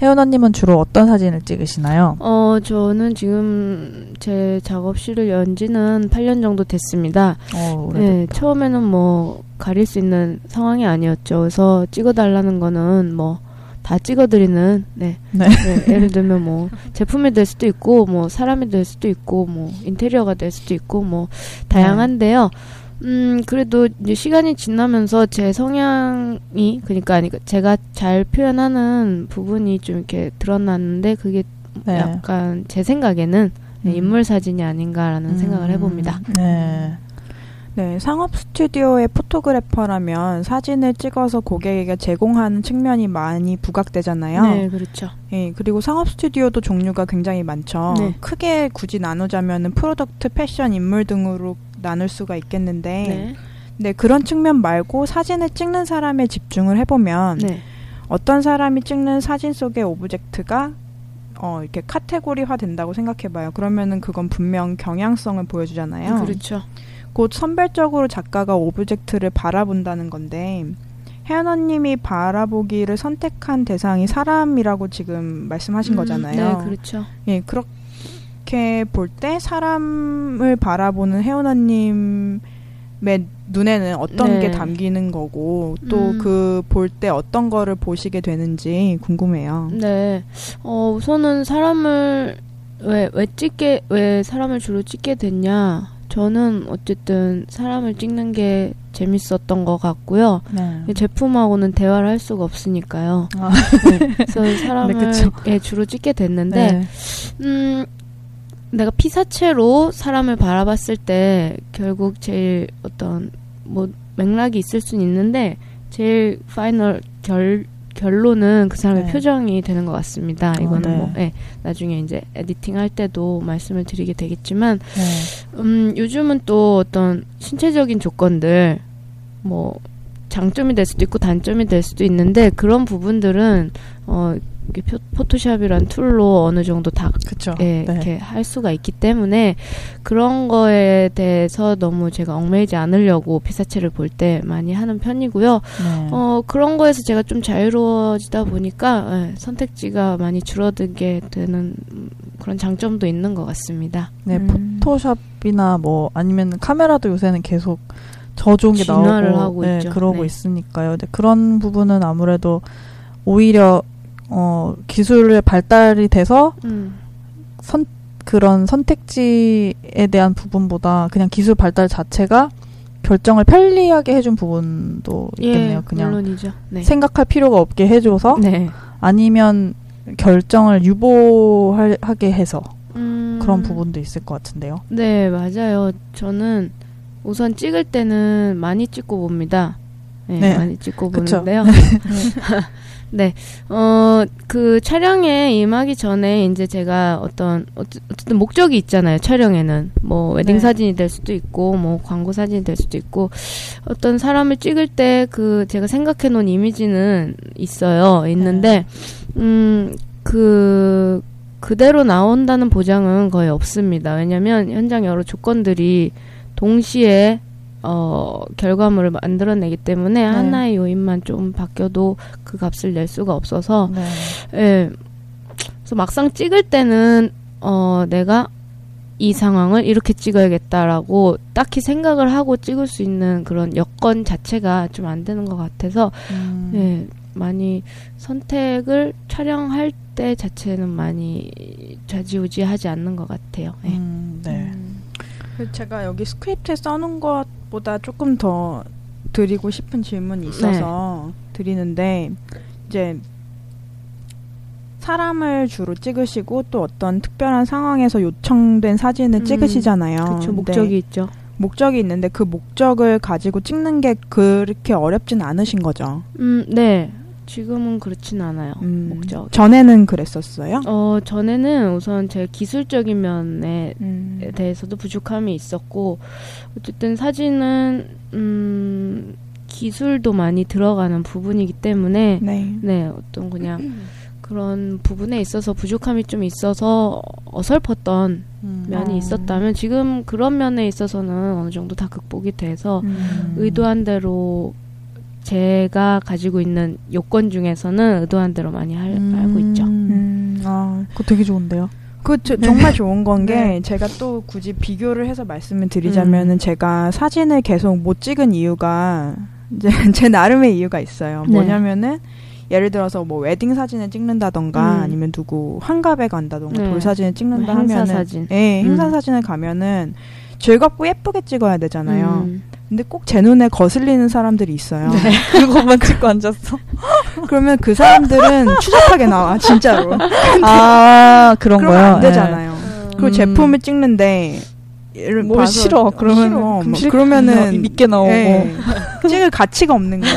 혜은 언님은 주로 어떤 사진을 찍으시나요? 어, 저는 지금 제 작업실을 연 지는 8년 정도 됐습니다. 어, 네, 처음에는 뭐 가릴 수 있는 상황이 아니었죠. 그래서 찍어달라는 거는 뭐 다 찍어드리는 네. 네. 네, 예를 들면 뭐 제품이 될 수도 있고 뭐 사람이 될 수도 있고 뭐 인테리어가 될 수도 있고 뭐 다양한데요. 음 그래도 이제 시간이 지나면서 제 성향이 그러니까 아니 제가 잘 표현하는 부분이 좀 이렇게 드러났는데 그게 네. 약간 제 생각에는 네, 음. 인물 사진이 아닌가라는 생각을 해봅니다. 네. 네, 상업 스튜디오의 포토그래퍼라면 사진을 찍어서 고객에게 제공하는 측면이 많이 부각되잖아요. 네, 그렇죠. 예, 그리고 상업 스튜디오도 종류가 굉장히 많죠. 네. 크게 굳이 나누자면은 product, 패션, 인물 등으로 나눌 수가 있겠는데, 네. 네, 그런 측면 말고 사진을 찍는 사람에 집중을 해보면 네. 어떤 사람이 찍는 사진 속의 object가 어, 이렇게 카테고리화 된다고 생각해봐요. 그러면은 그건 분명 경향성을 보여주잖아요. 그렇죠. 곧 선별적으로 작가가 오브젝트를 바라본다는 건데 혜연언님이 바라보기를 선택한 대상이 사람이라고 지금 말씀하신 음, 거잖아요. 네, 그렇죠. 예, 그렇게 볼 때 사람을 바라보는 혜연언님의 눈에는 어떤 네. 게 담기는 거고 또 음. 그볼 때 어떤 거를 보시게 되는지 궁금해요. 네. 어, 우선은 사람을 왜, 왜 찍게, 왜 사람을 주로 찍게 됐냐. 저는 어쨌든 사람을 찍는 게 재밌었던 것 같고요. 네. 제품하고는 대화를 할 수가 없으니까요. 아. 네, 그래서 사람을 그쵸. 예, 주로 찍게 됐는데, 네. 음, 내가 피사체로 사람을 바라봤을 때 결국 제일 어떤 뭐 맥락이 있을 수는 있는데 제일 파이널 결 결론은 그 사람의 네. 표정이 되는 것 같습니다. 어, 이거는 네. 뭐 예, 나중에 이제 editing 할 때도 말씀을 드리게 되겠지만 네. 음, 요즘은 또 어떤 신체적인 조건들, 뭐, 장점이 될 수도 있고 단점이 될 수도 있는데, 그런 부분들은, 어, 포토샵이란 tool로 어느 정도 다, 그쵸. 예, 네. 이렇게 할 수가 있기 때문에, 그런 거에 대해서 너무 제가 얽매이지 않으려고 피사체를 볼 때 많이 하는 편이고요. 네. 어, 그런 거에서 제가 좀 자유로워지다 보니까, 예, 선택지가 많이 줄어들게 되는 음, 그런 장점도 있는 것 같습니다. 네, 음. 포토샵이나 뭐 아니면 카메라도 요새는 계속 저 좋은 게 나오고 하고 네, 있죠. 그러고 네. 있으니까요. 근데 그런 부분은 아무래도 오히려 어 기술의 발달이 돼서 음. 선 그런 선택지에 대한 부분보다 그냥 기술 발달 자체가 결정을 편리하게 해준 부분도 있겠네요. 예, 그냥 물론이죠. 네. 생각할 필요가 없게 해줘서 네. 아니면 결정을 유보하게 해서 음, 그런 부분도 있을 것 같은데요. 네, 맞아요. 저는 우선 찍을 때는 많이 찍고 봅니다. 네, 네. 많이 찍고. 보는데요. 네. 어, 그 촬영에 임하기 전에 이제 제가 어떤, 어쨌든 목적이 있잖아요, 촬영에는. 뭐, 웨딩 네. 사진이 될 수도 있고, 뭐, 광고 사진이 될 수도 있고, 어떤 사람을 찍을 때 그 제가 생각해 놓은 이미지는 있어요. 있는데, 음, 그, 그대로 나온다는 보장은 거의 없습니다. 왜냐면 현장 여러 조건들이 동시에 어, 결과물을 만들어내기 때문에 하나의 요인만 좀 바뀌어도 그 값을 낼 수가 없어서 네. 예. 그래서 막상 찍을 때는 어 내가 이 상황을 이렇게 찍어야겠다라고 딱히 생각을 하고 찍을 수 있는 그런 여건 자체가 좀 안 되는 것 같아서 음. 예 많이 선택을 촬영할 때 자체는 많이 좌지우지하지 않는 것 같아요. 예. 음, 네. 그래서 제가 여기 스크립트에 써놓은 것 보다 조금 더 드리고 싶은 질문이 있어서 드리는데 이제 사람을 주로 찍으시고 또 어떤 특별한 상황에서 요청된 사진을 음, 찍으시잖아요. 그렇죠 목적이 있죠. 목적이 있는데 그 목적을 가지고 찍는 게 그렇게 어렵진 않으신 거죠. 음, 네. 지금은 그렇진 않아요. 음, 목적. 전에는 그랬었어요. 어, 전에는 우선 제 기술적인 면에 음. 대해서도 부족함이 있었고, 어쨌든 사진은, 음, 기술도 많이 들어가는 부분이기 때문에, 네. 네, 어떤 그냥 그런 부분에 있어서 부족함이 좀 있어서 어설펐던 음. 면이 어. 있었다면 지금 그런 면에 있어서는 어느 정도 다 극복이 돼서 음. 의도한 대로 제가 가지고 있는 요건 중에서는 의도한 대로 많이 할, 알고 있죠. 음, 아, 그거 되게 좋은데요. 그 저- 정말 좋은 건게 네. 제가 또 굳이 비교를 해서 말씀을 드리자면은 제가 사진을 계속 못 찍은 이유가 이제 제 나름의 이유가 있어요. 네. 뭐냐면은 예를 들어서 뭐 웨딩 사진을 찍는다던가 음. 아니면 누구 환갑에 간다던가 네. 돌 사진을 찍는다 행사 하면은 사진. 예, 행사 음. 사진을 가면은 즐겁고 예쁘게 찍어야 되잖아요. 음. 근데 꼭 제 눈에 거슬리는 사람들이 있어요. 그것만 찍고 앉았어. 그러면 그 사람들은 추잡하게 나와 진짜로. 아 그런 거요. 안 되잖아요. 그리고 음. 제품을 찍는데 예를 뭘 봐서 싫어? 그러면 싫어. 뭐 싫- 그러면은 믿게 나오고. 예, 찍을 가치가 없는 거예요.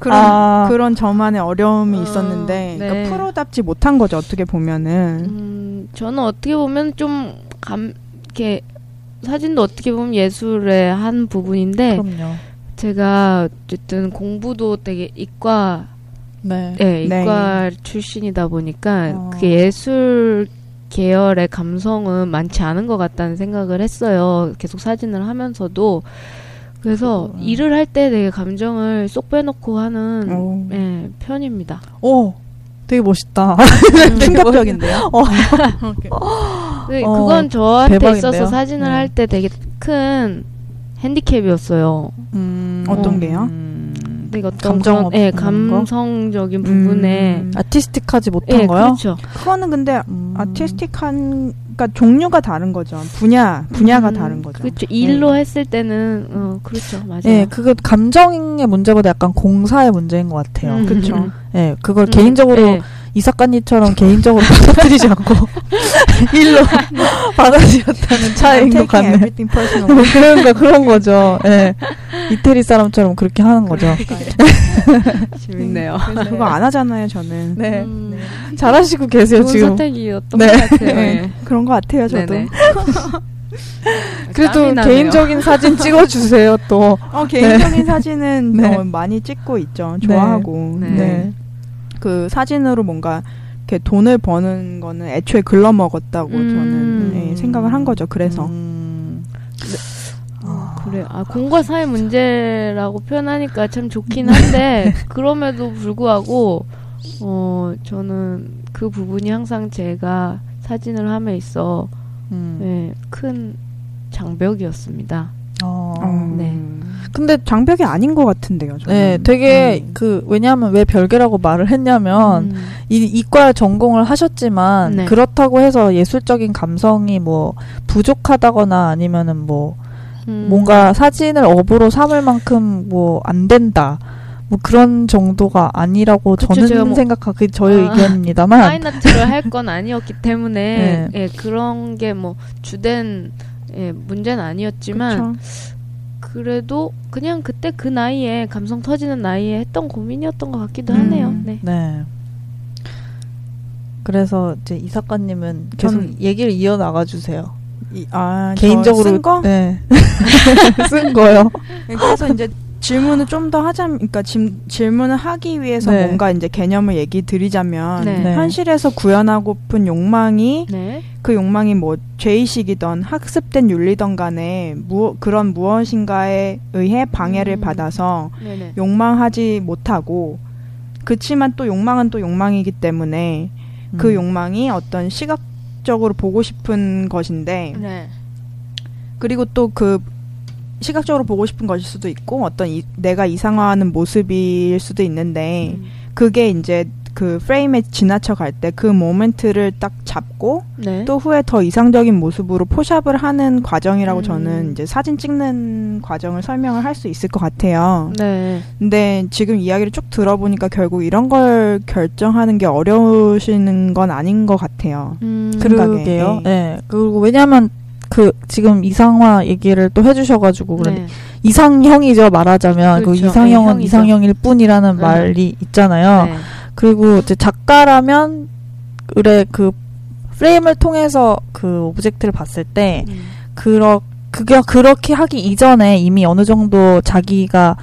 그런 아. 그런 저만의 어려움이 어, 있었는데 네. 그러니까 프로답지 못한 거죠 어떻게 보면은 음, 저는 어떻게 보면 좀 감, 이렇게 사진도 어떻게 보면 예술의 한 부분인데 그럼요. 제가 어쨌든 공부도 되게 이과 네. 예, 네. 이과 출신이다 보니까 어. 그게 예술 계열의 감성은 많지 않은 것 같다는 생각을 했어요. 계속 사진을 하면서도 그래서 그렇구나. 일을 할 때 되게 감정을 쏙 빼놓고 하는 오. 예, 편입니다. 오, 되게 멋있다. 충격적인데요. 네, 어, 그건 저한테 대박인데요? 있어서 사진을 네. 할때 되게 큰 핸디캡이었어요. 음, 어떤 게요? 음, 어떤 감정 예, 거? 감성적인 부분에 음. 아티스틱하지 못한 예, 거요? 그렇죠. 그거는 근데 음. 아티스틱한 그러니까 종류가 다른 거죠. 분야 분야가 음, 다른 거죠. 그렇죠. 일로 네. 했을 때는 어, 그렇죠. 맞아요. 예, 그거 감정의 문제보다 약간 공사의 문제인 것 같아요. 음, 그쵸. 음, 예, 그걸 음, 개인적으로 예. 이 작가님처럼 개인적으로 터뜨리지 않고 일로 받아들였다는 차이인 것 Taking 같네. everything personal. 뭐 그런 거 그런 거죠. 예, 이태리 사람처럼 그렇게 하는 거죠. 재밌네요. 그래서 그거 안 하잖아요, 저는. 네, 음, 잘하시고 계세요 좋은 지금. 선택이었던 네. 것 같아요. 네, 예. 그런 것 같아요, 저도. 그래도. 개인적인 사진 찍어주세요 또. 어, 개인적인 사진은 네. 어, 많이 찍고 있죠. 좋아하고. 네. 네. 그 사진으로 뭔가 이렇게 돈을 버는 거는 애초에 글러 먹었다고 음. 저는 예, 생각을 한 거죠. 그래서. 음. 어, 그래요. 아, 공과 사회 문제라고 표현하니까 참 좋긴 한데, 그럼에도 불구하고, 어, 저는 그 부분이 항상 제가 사진을 함에 있어, 음. 예, 큰 장벽이었습니다. 어. 어, 네. 근데 장벽이 아닌 것 같은데요. 저는. 네, 되게 음. 그 왜냐하면 왜 별개라고 말을 했냐면 음, 이 이과 전공을 하셨지만 네. 그렇다고 해서 예술적인 감성이 뭐 부족하다거나 아니면은 뭐 음. 뭔가 사진을 업으로 삼을 만큼 뭐 안 된다. 뭐 그런 정도가 아니라고 그쵸, 저는 뭐- 생각하 그 저의 아, 의견입니다만 파인아트를 할 건 아니었기 때문에, 네. 예, 그런 게 뭐, 주된, 예, 문제는 아니었지만, 그쵸. 그래도 그냥 그때 그 나이에 감성 터지는 나이에 했던 고민이었던 것 같기도 하네요. 음. 네. 네. 그래서 이제 이 작가님은 계속 전- 얘기를 이어 나가 주세요. 이, 아, 저 개인적으로 쓴 거? 네. 쓴 거요. 그래서 이제 질문을 좀 더 하자면, 그러니까 질, 질문을 하기 위해서 네. 뭔가 이제 개념을 얘기 드리자면, 네. 네. 현실에서 구현하고픈 욕망이 네. 그 욕망이 뭐 죄의식이던 학습된 윤리던 간에 무, 그런 무엇인가에 의해 방해를 음. 받아서 네네. 욕망하지 못하고 그치만 또 욕망은 또 욕망이기 때문에 그 음. 욕망이 어떤 시각적으로 보고 싶은 것인데 네. 그리고 또그 시각적으로 보고 싶은 것일 수도 있고 어떤 이, 내가 이상화하는 모습일 수도 있는데 음. 그게 이제 그 프레임에 지나쳐 갈 때 그 모멘트를 딱 잡고 네. 또 후에 더 이상적인 모습으로 포샵을 하는 과정이라고 음. 저는 이제 사진 찍는 과정을 설명을 할 수 있을 것 같아요. 네. 근데 지금 이야기를 쭉 들어보니까 결국 이런 걸 결정하는 게 어려우시는 건 아닌 것 같아요. 음. 그러게요. 네. 네. 그리고 왜냐하면 그 지금 이상화 얘기를 또 해주셔가지고 그런 네. 이상형이죠 말하자면 그 그렇죠. 이상형은 네, 형이죠. 이상형일 뿐이라는 네. 말이 있잖아요. 네. 그리고 이제 작가라면 그래 그 프레임을 통해서 그 object를 봤을 때 음. 그러 그게 그렇게 하기 이전에 이미 어느 정도 자기가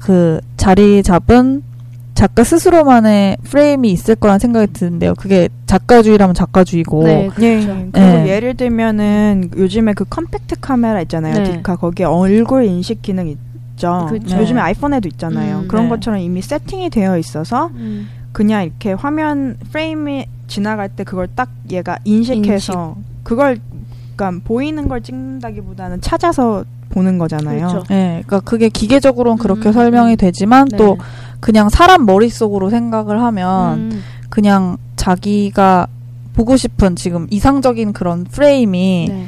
그 자리 잡은 작가 스스로만의 프레임이 있을 거란 생각이 드는데요. 그게 작가주의라면 작가주의고. 네, 예, 그렇죠. 그리고 네. 예를 들면은 요즘에 그 컴팩트 카메라 있잖아요. 네. 디카 거기에 얼굴 인식 기능 있죠. 그쵸. 요즘에 네. 아이폰에도 있잖아요. 음, 그런 네. 것처럼 이미 세팅이 되어 있어서 음. 그냥 이렇게 화면 프레임이 지나갈 때 그걸 딱 얘가 인식해서 그걸 그러니까 보이는 걸 찍는다기보다는 찾아서 보는 거잖아요. 그렇죠. 예, 그러니까 그게 기계적으로는 그렇게 음, 설명이 음. 되지만 네. 또 그냥 사람 머릿속으로 생각을 하면 음. 그냥 자기가 보고 싶은 지금 이상적인 그런 프레임이 네.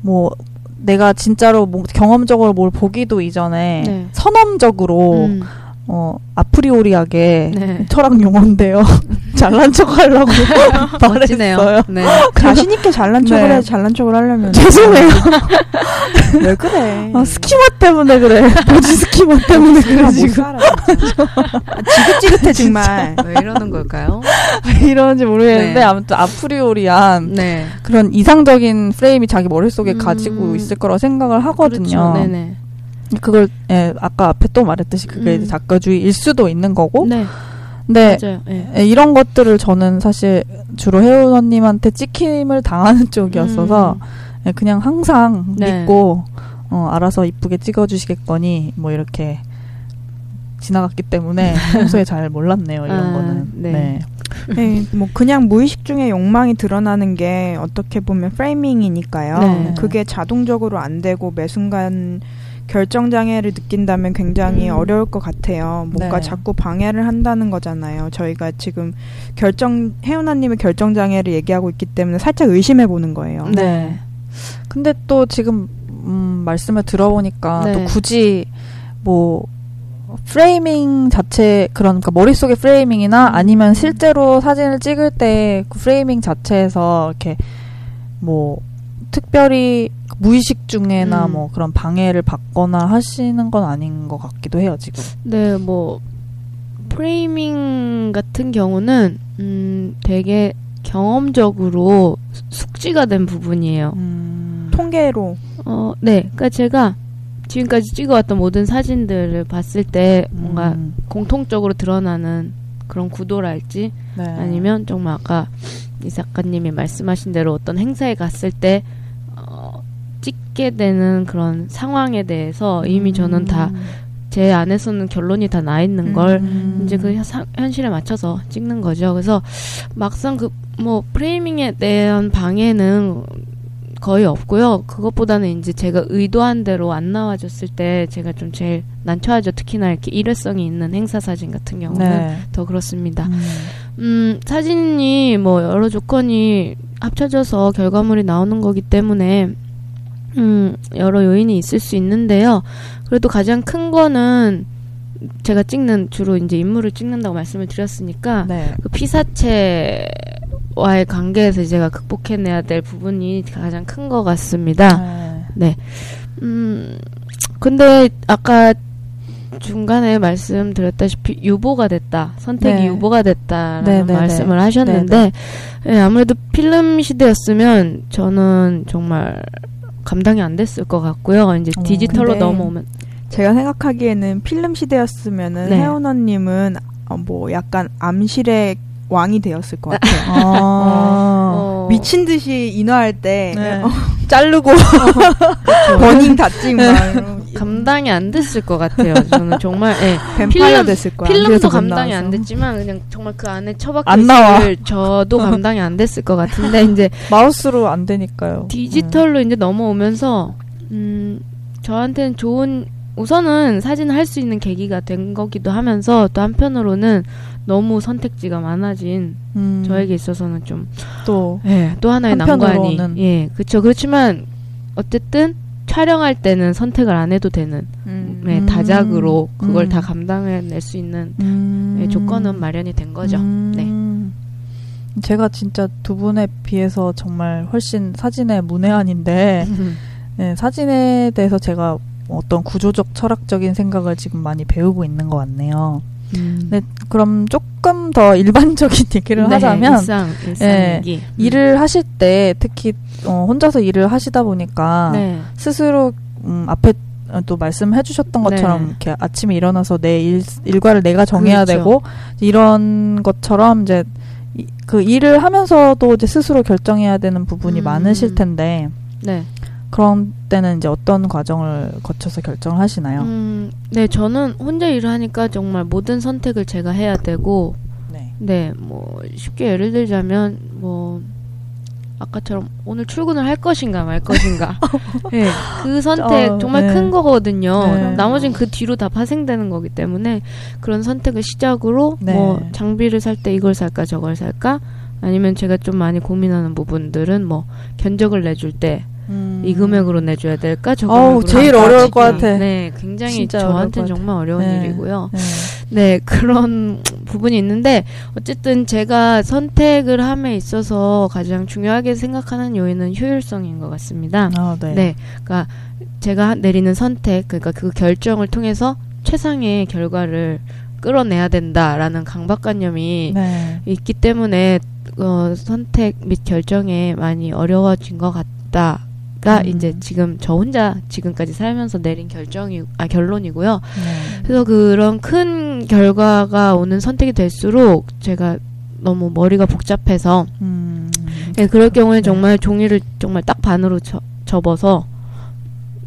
뭐 내가 진짜로 뭐 경험적으로 뭘 보기도 이전에 네. 선험적으로 음. 어 아프리오리하게 네. 철학 용어인데요. 잘난 척 하려고 멋지네요. 말했어요. 네. 자신 있게 잘난 척을 네. 해 잘난 척을 하려면 죄송해요. 왜 그래? 아, 스키마 때문에 그래. 보지 스키마 때문에 그래 지금. 아, 지긋지긋해 정말. 왜 이러는 걸까요? 왜 이러는지 모르겠는데 네. 아무튼 아프리오리한 네. 그런 이상적인 프레임이 자기 머릿속에 음. 가지고 있을 거라고 생각을 하거든요. 그렇죠. 네네. 그걸 예, 아까 앞에 또 말했듯이 그게 음. 작가주의일 수도 있는 거고. 네. 근데 맞아요. 네. 예, 이런 것들을 저는 사실 주로 혜원 언님한테 찍힘을 당하는 쪽이었어서 예, 그냥 항상 음. 네. 믿고 어, 알아서 이쁘게 찍어주시겠거니 뭐 이렇게 지나갔기 때문에 평소에 잘 몰랐네요 이런 아, 거는. 네. 네. 네, 뭐 그냥 무의식 중에 욕망이 드러나는 게 어떻게 보면 프레이밍이니까요. 네. 그게 자동적으로 안 되고 매 순간 결정 장애를 느낀다면 굉장히 음. 어려울 것 같아요. 뭔가 네. 자꾸 방해를 한다는 거잖아요. 저희가 지금 결정 혜은아님의 결정 장애를 얘기하고 있기 때문에 살짝 의심해 보는 거예요. 네. 근데 또 지금 음, 말씀을 들어보니까 네. 또 굳이 뭐 framing 자체 그런 그러니까 머릿속의 framing이나 음. 아니면 실제로 사진을 찍을 때 그 framing 자체에서 이렇게 뭐 특별히 무의식 중에나 음. 뭐 그런 방해를 받거나 하시는 건 아닌 것 같기도 해요 지금. 네, 뭐 framing 같은 경우는 음 되게 경험적으로 숙지가 된 부분이에요. 음. 통계로 어, 네. 그러니까 제가 지금까지 찍어왔던 모든 사진들을 봤을 때 뭔가 음. 공통적으로 드러나는 그런 구도랄지 네. 아니면 정말 아까 이 작가님이 말씀하신 대로 어떤 행사에 갔을 때 어, 찍게 되는 그런 상황에 대해서 이미 저는 다 제 안에서는 결론이 다 나 있는 걸 음. 이제 그 현- 현실에 맞춰서 찍는 거죠. 그래서 막상 그 뭐 프레이밍에 대한 방해는 거의 없고요. 그것보다는 이제 제가 의도한 대로 안 나와줬을 때 제가 좀 제일 난처하죠. 특히나 이렇게 일회성이 있는 행사 사진 같은 경우는 네. 더 그렇습니다. 음. 음, 사진이 뭐 여러 조건이 합쳐져서 결과물이 나오는 거기 때문에 음, 여러 요인이 있을 수 있는데요. 그래도 가장 큰 거는 제가 찍는 주로 이제 인물을 찍는다고 말씀을 드렸으니까 네. 그 피사체와의 관계에서 제가 극복해내야 될 부분이 가장 큰 것 같습니다. 네. 음, 근데 아까 중간에 말씀드렸다시피 유보가 됐다. 선택이 네. 유보가 됐다라는 네, 네, 네. 말씀을 하셨는데 예, 아무래도 필름 시대였으면 저는 정말 감당이 안 됐을 것 같고요. 이제 어, 디지털로 넘어오면 제가 생각하기에는 필름 시대였으면은 네. 혜은아님은 어, 뭐 약간 암실의 왕이 되었을 것 같아요. 아. 어, 미친 듯이 인화할 때 네. 어, 자르고 버닝 다 찍, 막 이러고 감당이 안 됐을 것 같아요. 저는 정말 예. 뱀파이어 필름- 됐을 거야. 필름도 감당이 안. 됐지만 그냥 정말 그 안에 처박혀 안 나와. 저도 감당이 안 됐을 것 같은데 이제 마우스로 안 되니까요. 디지털로 이제 넘어오면서 음 저한테는 좋은 우선은 사진을 할 수 있는 계기가 된 거기도 하면서 또 한편으로는 너무 선택지가 많아진 음, 저에게 있어서는 좀또 예, 또 하나의. 난관이 예 그렇죠 그렇지만 어쨌든 촬영할 때는 선택을 안 해도 되는 음. 예, 음. 다작으로 그걸 음. 다 감당해낼 수 있는 음, 예, 조건은 마련이 된 거죠. 네. 음. 제가 진짜 두 분에 비해서 정말 훨씬 사진의 문외한인데 네, 사진에 대해서 제가 어떤 구조적 철학적인 생각을 지금 많이 배우고 있는 것 같네요. 음. 네, 그럼 조금 더 일반적인 얘기를 네, 하자면 일상 일상 예, 얘기 음. 일을 하실 때 특히 어, 혼자서 일을 하시다 보니까 네. 스스로 음, 앞에 또 말씀해 주셨던 것처럼 네. 이렇게 아침에 일어나서 내 일, 일과를 내가 정해야 그렇죠. 되고 이런 것처럼 이제 이- 그 일을 하면서도 이제 스스로 결정해야 되는 부분이 음. 많으실 텐데 네. 그런 때는 이제 어떤 과정을 거쳐서 결정을 하시나요? 음, 네, 저는 혼자 일을 하니까 정말 모든 선택을 제가 해야 되고, 네. 네, 뭐, 쉽게 예를 들자면, 뭐, 아까처럼 오늘 출근을 할 것인가 말 것인가. 네, 그 선택 어, 정말 네. 큰 거거든요. 네. 나머진 그 뒤로 다 파생되는 거기 때문에 그런 선택을 시작으로 네. 뭐 장비를 살 때 이걸 살까 저걸 살까 아니면 제가 좀 많이 고민하는 부분들은 뭐 견적을 내줄 때 이 금액으로 내줘야 될까 저 음. 어우, 제일? 어려울 것. 같아. 네, 굉장히 저한테는. 정말 어려운 네. 일이고요. 네. 네, 그런 부분이 있는데 어쨌든 제가 선택을 함에 있어서 가장 중요하게 생각하는 요인은 효율성인 것 같습니다. 아, 네. 네. 그러니까 제가 내리는 선택, 그러니까 그 결정을 통해서 최상의 결과를 끌어내야 된다라는 강박관념이 네. 있기 때문에 어, 선택 및 결정에 많이 어려워진 것 같다 가 음. 이제 지금 저 혼자 지금까지 살면서 내린 결정이 아 결론이고요. 네. 그래서 그런 큰 결과가 오는 선택이 될수록 제가 너무 머리가 복잡해서 음. 네, 그럴 경우에 네. 정말 종이를 정말 딱 반으로 저- 접어서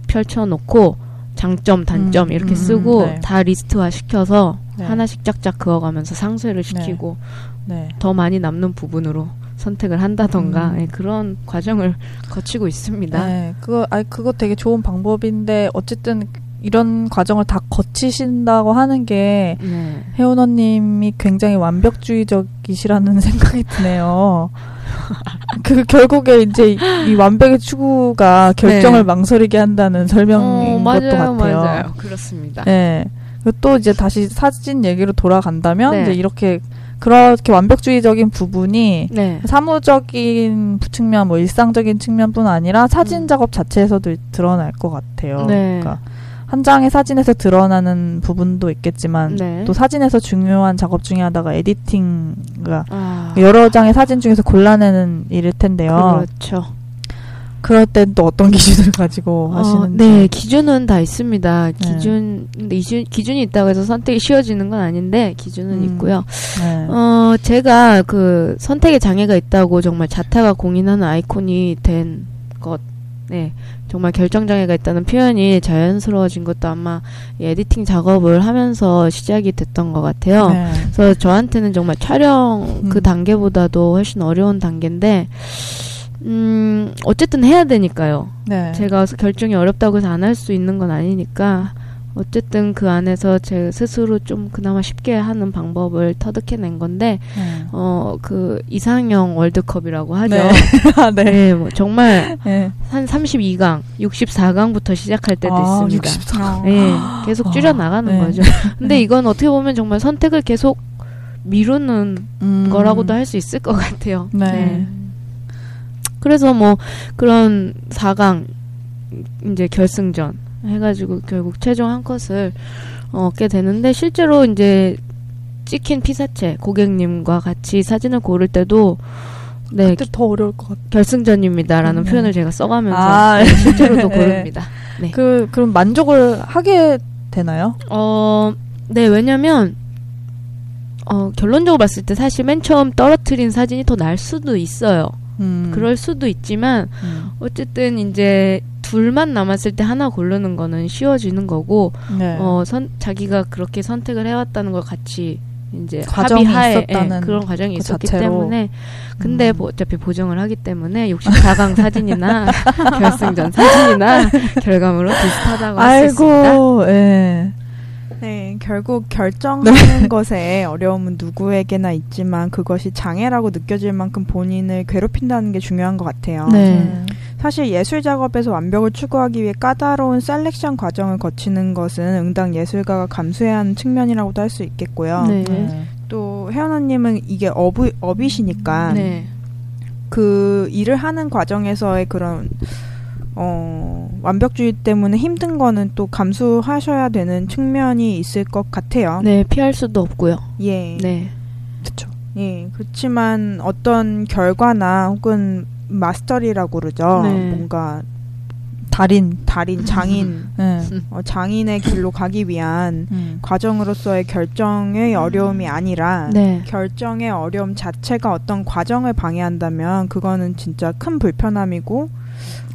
펼쳐놓고 장점, 단점 음, 이렇게 음, 쓰고 네. 다 리스트화 시켜서 네. 하나씩 짝짝 그어가면서 상쇄를 시키고 네. 더 많이 남는 부분으로 선택을 한다던가 음. 네, 그런 과정을 거치고 있습니다. 네, 그거 아 그거 되게 좋은 방법인데 어쨌든 이런 과정을 다 거치신다고 하는 게 네. 혜원언님이 굉장히 완벽주의적이시라는 생각이 드네요. 그 결국에 이제 이, 이 완벽의 추구가 결정을 네. 망설이게 한다는 설명인 어, 것도 같아요. 맞아요. 그렇습니다. 네. 또 이제 다시 사진 얘기로 돌아간다면 네. 이제 이렇게 그렇게 완벽주의적인 부분이 네. 사무적인 측면, 뭐 일상적인 측면뿐 아니라 사진 음. 작업 자체에서도 드러날 것 같아요. 네. 그러니까 한 장의 사진에서 드러나는 부분도 있겠지만 네. 또 사진에서 중요한 작업 중에 하나가 에디팅, 그러니까 아, 여러 장의 사진 중에서 골라내는 일일 텐데요. 그렇죠. 그럴 땐 또 어떤 기준을 가지고 어, 하시는지. 네, 기준은 다 있습니다. 네. 기준, 근데 기준, 기준이 있다고 해서 선택이 쉬워지는 건 아닌데, 기준은 음. 있고요. 네. 어, 제가 그 선택에 장애가 있다고 정말 자타가 공인하는 아이콘이 된 것, 네. 정말 결정장애가 있다는 표현이 자연스러워진 것도 아마 이 에디팅 작업을 하면서 시작이 됐던 것 같아요. 네. 그래서 저한테는 정말 촬영 그 음. 단계보다도 훨씬 어려운 단계인데, 음, 어쨌든 해야 되니까요. 네. 제가 결정이 어렵다고 해서 안 할 수 있는 건 아니니까 어쨌든 그 안에서 제 스스로 좀 그나마 쉽게 하는 방법을 터득해낸 건데 네. 어그 이상형 월드컵이라고 하죠. 네. 아, 네. 네, 뭐 정말 네. 한 32강, 64강부터 시작할 때도 아, 있습니다. 64. 네, 계속 줄여 나가는 네. 거죠. 근데 이건 어떻게 보면 정말 선택을 계속 미루는 음. 거라고도 할 수 있을 것 같아요. 네. 그래서 뭐 그런 4강 이제 결승전 해가지고 결국 최종 한 컷을 어, 얻게 되는데 실제로 이제 찍힌 피사체 고객님과 같이 사진을 고를 때도 네 그때 더 어려울 것 같아요. 결승전입니다라는 네. 표현을 제가 써가면서 아, 네, 실제로도 네. 고릅니다. 네. 그 그럼 만족을 하게 되나요? 어, 네, 왜냐면, 어, 결론적으로 봤을 때 사실 맨 처음 떨어뜨린 사진이 더 날 수도 있어요. 음. 그럴 수도 있지만, 음. 어쨌든 이제 둘만 남았을 때 하나 고르는 거는 쉬워지는 거고, 네. 어, 선, 자기가 그렇게 선택을 해왔다는 걸 같이 이제 과정이 합의하에 있었다는 예, 그런 과정이 그 있었기 자체로. 때문에 근데 음. 뭐 어차피 보정을 하기 때문에 64강 사진이나 결승전 사진이나 결과물은 비슷하다고 할 수 있습니다. 아이고, 예. 네, 결국 결정하는 것에 어려움은 누구에게나 있지만 그것이 장애라고 느껴질 만큼 본인을 괴롭힌다는 게 중요한 것 같아요. 네. 사실 예술 작업에서 완벽을 추구하기 위해 까다로운 selection 과정을 거치는 것은 응당 예술가가 감수해야 하는 측면이라고도 할 수 있겠고요. 네. 네. 또 혜연아님은 이게 업이, 업이시니까 네. 그 일을 하는 과정에서의 그런 어, 완벽주의 때문에 힘든 거는 또 감수하셔야 되는 측면이 있을 것 같아요. 네, 피할 수도 없고요. 예. 네. 그쵸. 예. 그렇지만 어떤 결과나 혹은 mastery라고 그러죠. 네. 뭔가 달인. 달인, 장인, 네. 어, 장인의 길로 가기 위한 음. 과정으로서의 결정의 어려움이 아니라 네. 결정의 어려움 자체가 어떤 과정을 방해한다면 그거는 진짜 큰 불편함이고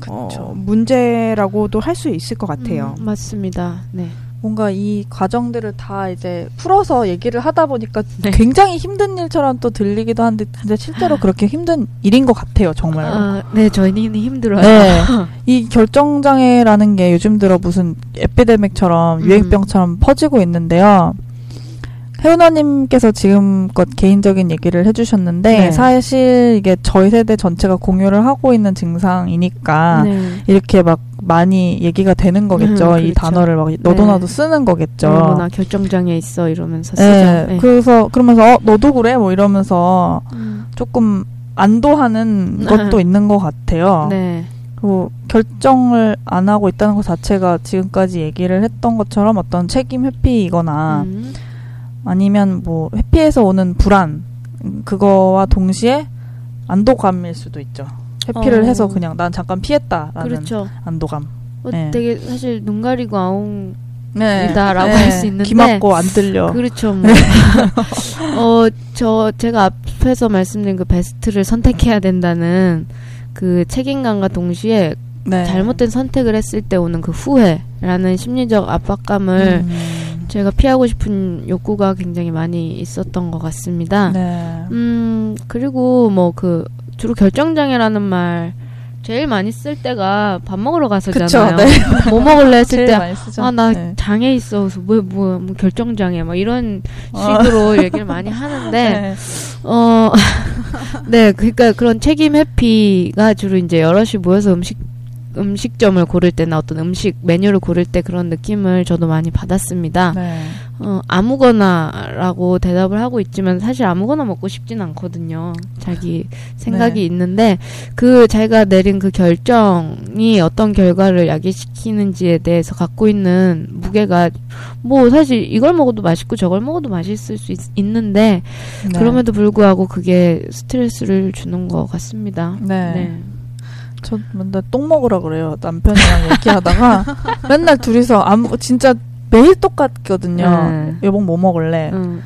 어, 문제라고도 할 수 있을 것 같아요. 음, 맞습니다. 네. 뭔가 이 과정들을 다 이제 풀어서 얘기를 하다 보니까 네. 굉장히 힘든 일처럼 또 들리기도 한데 근데 실제로 그렇게 힘든 일인 것 같아요 정말. 아, 네, 저희는 힘들어요. 네. 이 결정 장애라는 게 요즘 들어 무슨 에피데믹처럼 음. 유행병처럼 퍼지고 있는데요. 혜은아님께서 지금껏 개인적인 얘기를 해주셨는데 네. 사실 이게 저희 세대 전체가 공유를 하고 있는 증상이니까 네. 이렇게 막 많이 얘기가 되는 거겠죠. 음, 이 그렇죠. 단어를 막 너도 네. 나도 쓰는 거겠죠. 얼마나 결정장애 있어 이러면서 쓰죠. 네. 네. 그래서 그러면서 어, 너도 그래 뭐 이러면서 음. 조금 안도하는 것도 있는 것 같아요. 네. 그리고 결정을 안 하고 있다는 것 자체가 지금까지 얘기를 했던 것처럼 어떤 책임 회피이거나 음. 아니면 뭐 회피에서 오는 불안 음, 그거와 동시에 안도감일 수도 있죠. 회피를 어. 해서 그냥 난 잠깐 피했다라는 그렇죠. 안도감. 어, 네. 되게 사실 눈 가리고 아웅 네. 이다라고 할수 있는데 귀 막고 안 들려. 그렇죠. 뭐. 어, 저 제가 앞에서 말씀드린 그 베스트를 선택해야 된다는 그 책임감과 동시에 네. 잘못된 선택을 했을 때 오는 그 후회라는 심리적 압박감을 음. 제가 피하고 싶은 욕구가 굉장히 많이 있었던 것 같습니다. 네. 음, 그리고 뭐 그 주로 결정장애라는 말 제일 많이 쓸 때가 밥 먹으러 가서잖아요. 그쵸, 네. 뭐 먹을래 했을 때. 아, 나 네. 장애 있어서 뭐, 뭐, 뭐 결정장애, 막 이런 어. 식으로 얘기를 많이 하는데, 네. 어, 네, 그러니까 그런 책임 회피가 주로 이제 여럿이 모여서 음식, 음식점을 고를 때나 어떤 음식 메뉴를 고를 때 그런 느낌을 저도 많이 받았습니다. 네. 어, 아무거나라고 대답을 하고 있지만 사실 아무거나 먹고 싶진 않거든요. 자기 생각이 네. 있는데 그 자기가 내린 그 결정이 어떤 결과를 야기시키는지에 대해서 갖고 있는 무게가 뭐 사실 이걸 먹어도 맛있고 저걸 먹어도 맛있을 수 있, 는데 네. 그럼에도 불구하고 그게 스트레스를 주는 것 같습니다. 네. 네. 저 맨날 똥 먹으라 그래요. 남편이랑 얘기하다가 맨날 둘이서 아무 진짜 매일 똑같거든요. 네. 여보 뭐 먹을래? 음,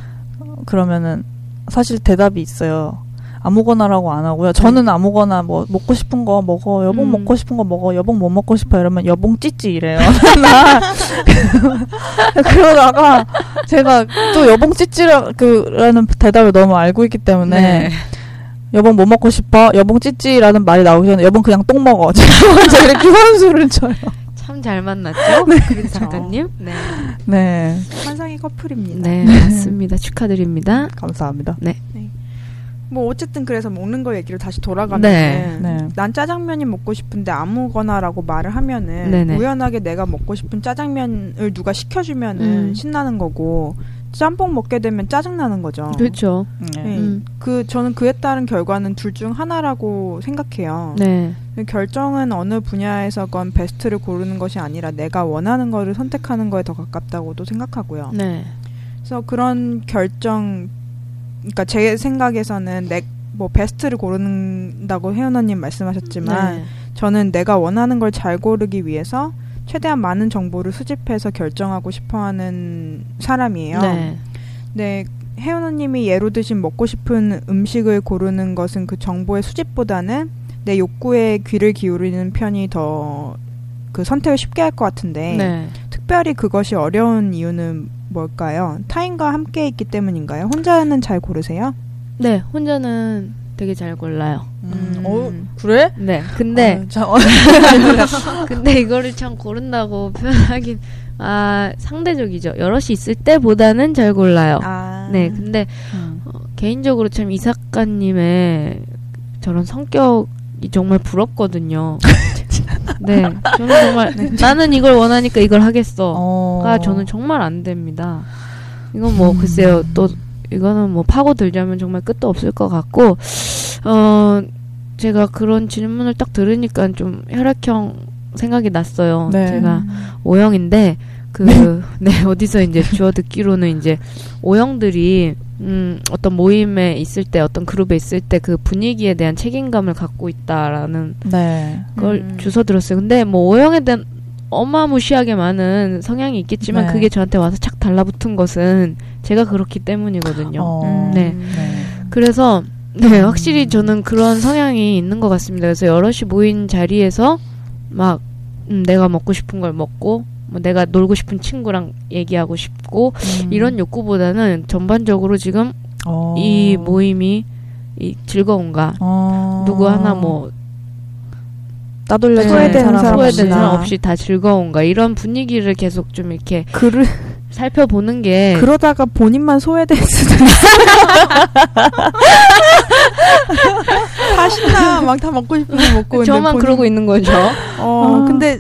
그러면은 사실 대답이 있어요. 아무거나라고 안 하고요. 저는 아무거나 뭐 먹고 싶은 거 먹어. 여봉 음. 먹고 싶은 거 먹어. 여봉 뭐 먹고 싶어 이러면 여봉 찌찌 이래요. 나 그러다가 제가 또 여봉 찌찌라 그라는 대답을 너무 알고 있기 때문에 네. 여봉 뭐 먹고 싶어? 여봉 찌찌라는 말이 나오기 전에 여봉 그냥 똥 먹어. 제가 먼저 이렇게 혼수를 쳐요. 참 잘 만났죠? 그린 작가님? 네. 네. 환상의 커플입니다. 네, 맞습니다. 축하드립니다. 감사합니다. 뭐 어쨌든 그래서 먹는 거 얘기를 다시 돌아가면 네. 네. 난 짜장면이 먹고 싶은데 아무거나라고 말을 하면은 네네. 우연하게 내가 먹고 싶은 짜장면을 누가 시켜주면은 음. 신나는 거고 짬뽕 먹게 되면 짜증 나는 거죠. 그렇죠. 네. 네. 음. 그 저는 그에 따른 결과는 둘 중 하나라고 생각해요. 네. 결정은 어느 분야에서건 베스트를 고르는 것이 아니라 내가 원하는 거를 선택하는 거에 더 가깝다고도 생각하고요. 네. 그래서 그런 결정, 그러니까 제 생각에서는 내 뭐 베스트를 고른다고 혜연아님 말씀하셨지만 네. 저는 내가 원하는 걸 잘 고르기 위해서 최대한 많은 정보를 수집해서 결정하고 싶어하는 사람이에요. 네. 네, 혜연아님이 예로 드신 먹고 싶은 음식을 고르는 것은 그 정보의 수집보다는 내 욕구에 귀를 기울이는 편이 더 그 선택을 쉽게 할 것 같은데 네. 특별히 그것이 어려운 이유는 뭘까요? 타인과 함께 있기 때문인가요? 혼자는 잘 고르세요? 네. 혼자는 되게 잘 골라요. 음, 음. 어, 그래? 네. 근데 아, 자, 어, 근데 이거를 참 고른다고 표현하긴 아 상대적이죠. 여럿이 있을 때보다는 잘 골라요. 아, 네. 근데 음. 어, 개인적으로 참 이 작가님의 저런 성격이 정말 부럽거든요. 네. 저는 정말 나는 이걸 원하니까 이걸 하겠어. 어. 가 저는 정말 안 됩니다. 이건 뭐 음. 글쎄요 또 이거는 뭐 파고 들자면 정말 끝도 없을 것 같고 어 제가 그런 질문을 딱 들으니까 좀 혈액형 생각이 났어요. 네. 제가 O형인데 그, 네, 어디서 이제 주워 듣기로는 이제 오형들이, 음, 어떤 모임에 있을 때, 어떤 그룹에 있을 때 그 분위기에 대한 책임감을 갖고 있다라는 네. 걸 음. 주워 들었어요. 근데 뭐 오형에 대한 어마무시하게 많은 성향이 있겠지만 네. 그게 저한테 와서 착 달라붙은 것은 제가 그렇기 때문이거든요. 어, 네. 네. 그래서 네 확실히 저는 그런 성향이 있는 것 같습니다. 그래서 여럿이 모인 자리에서 막 음, 내가 먹고 싶은 걸 먹고 뭐 내가 놀고 싶은 친구랑 얘기하고 싶고 음. 이런 욕구보다는 전반적으로 지금 어. 이 모임이 이 즐거운가 어. 누구 하나 뭐 따돌려 네, 소외된 사람 소외된 없이 다 즐거운가 이런 분위기를 계속 좀 이렇게 그르, 살펴보는 게 그러다가 본인만 소외될 수도 있어. 다 신나. 막 다 먹고 싶은 거 먹고. 저만 본인- 그러고 있는 거죠. 어, 아. 근데,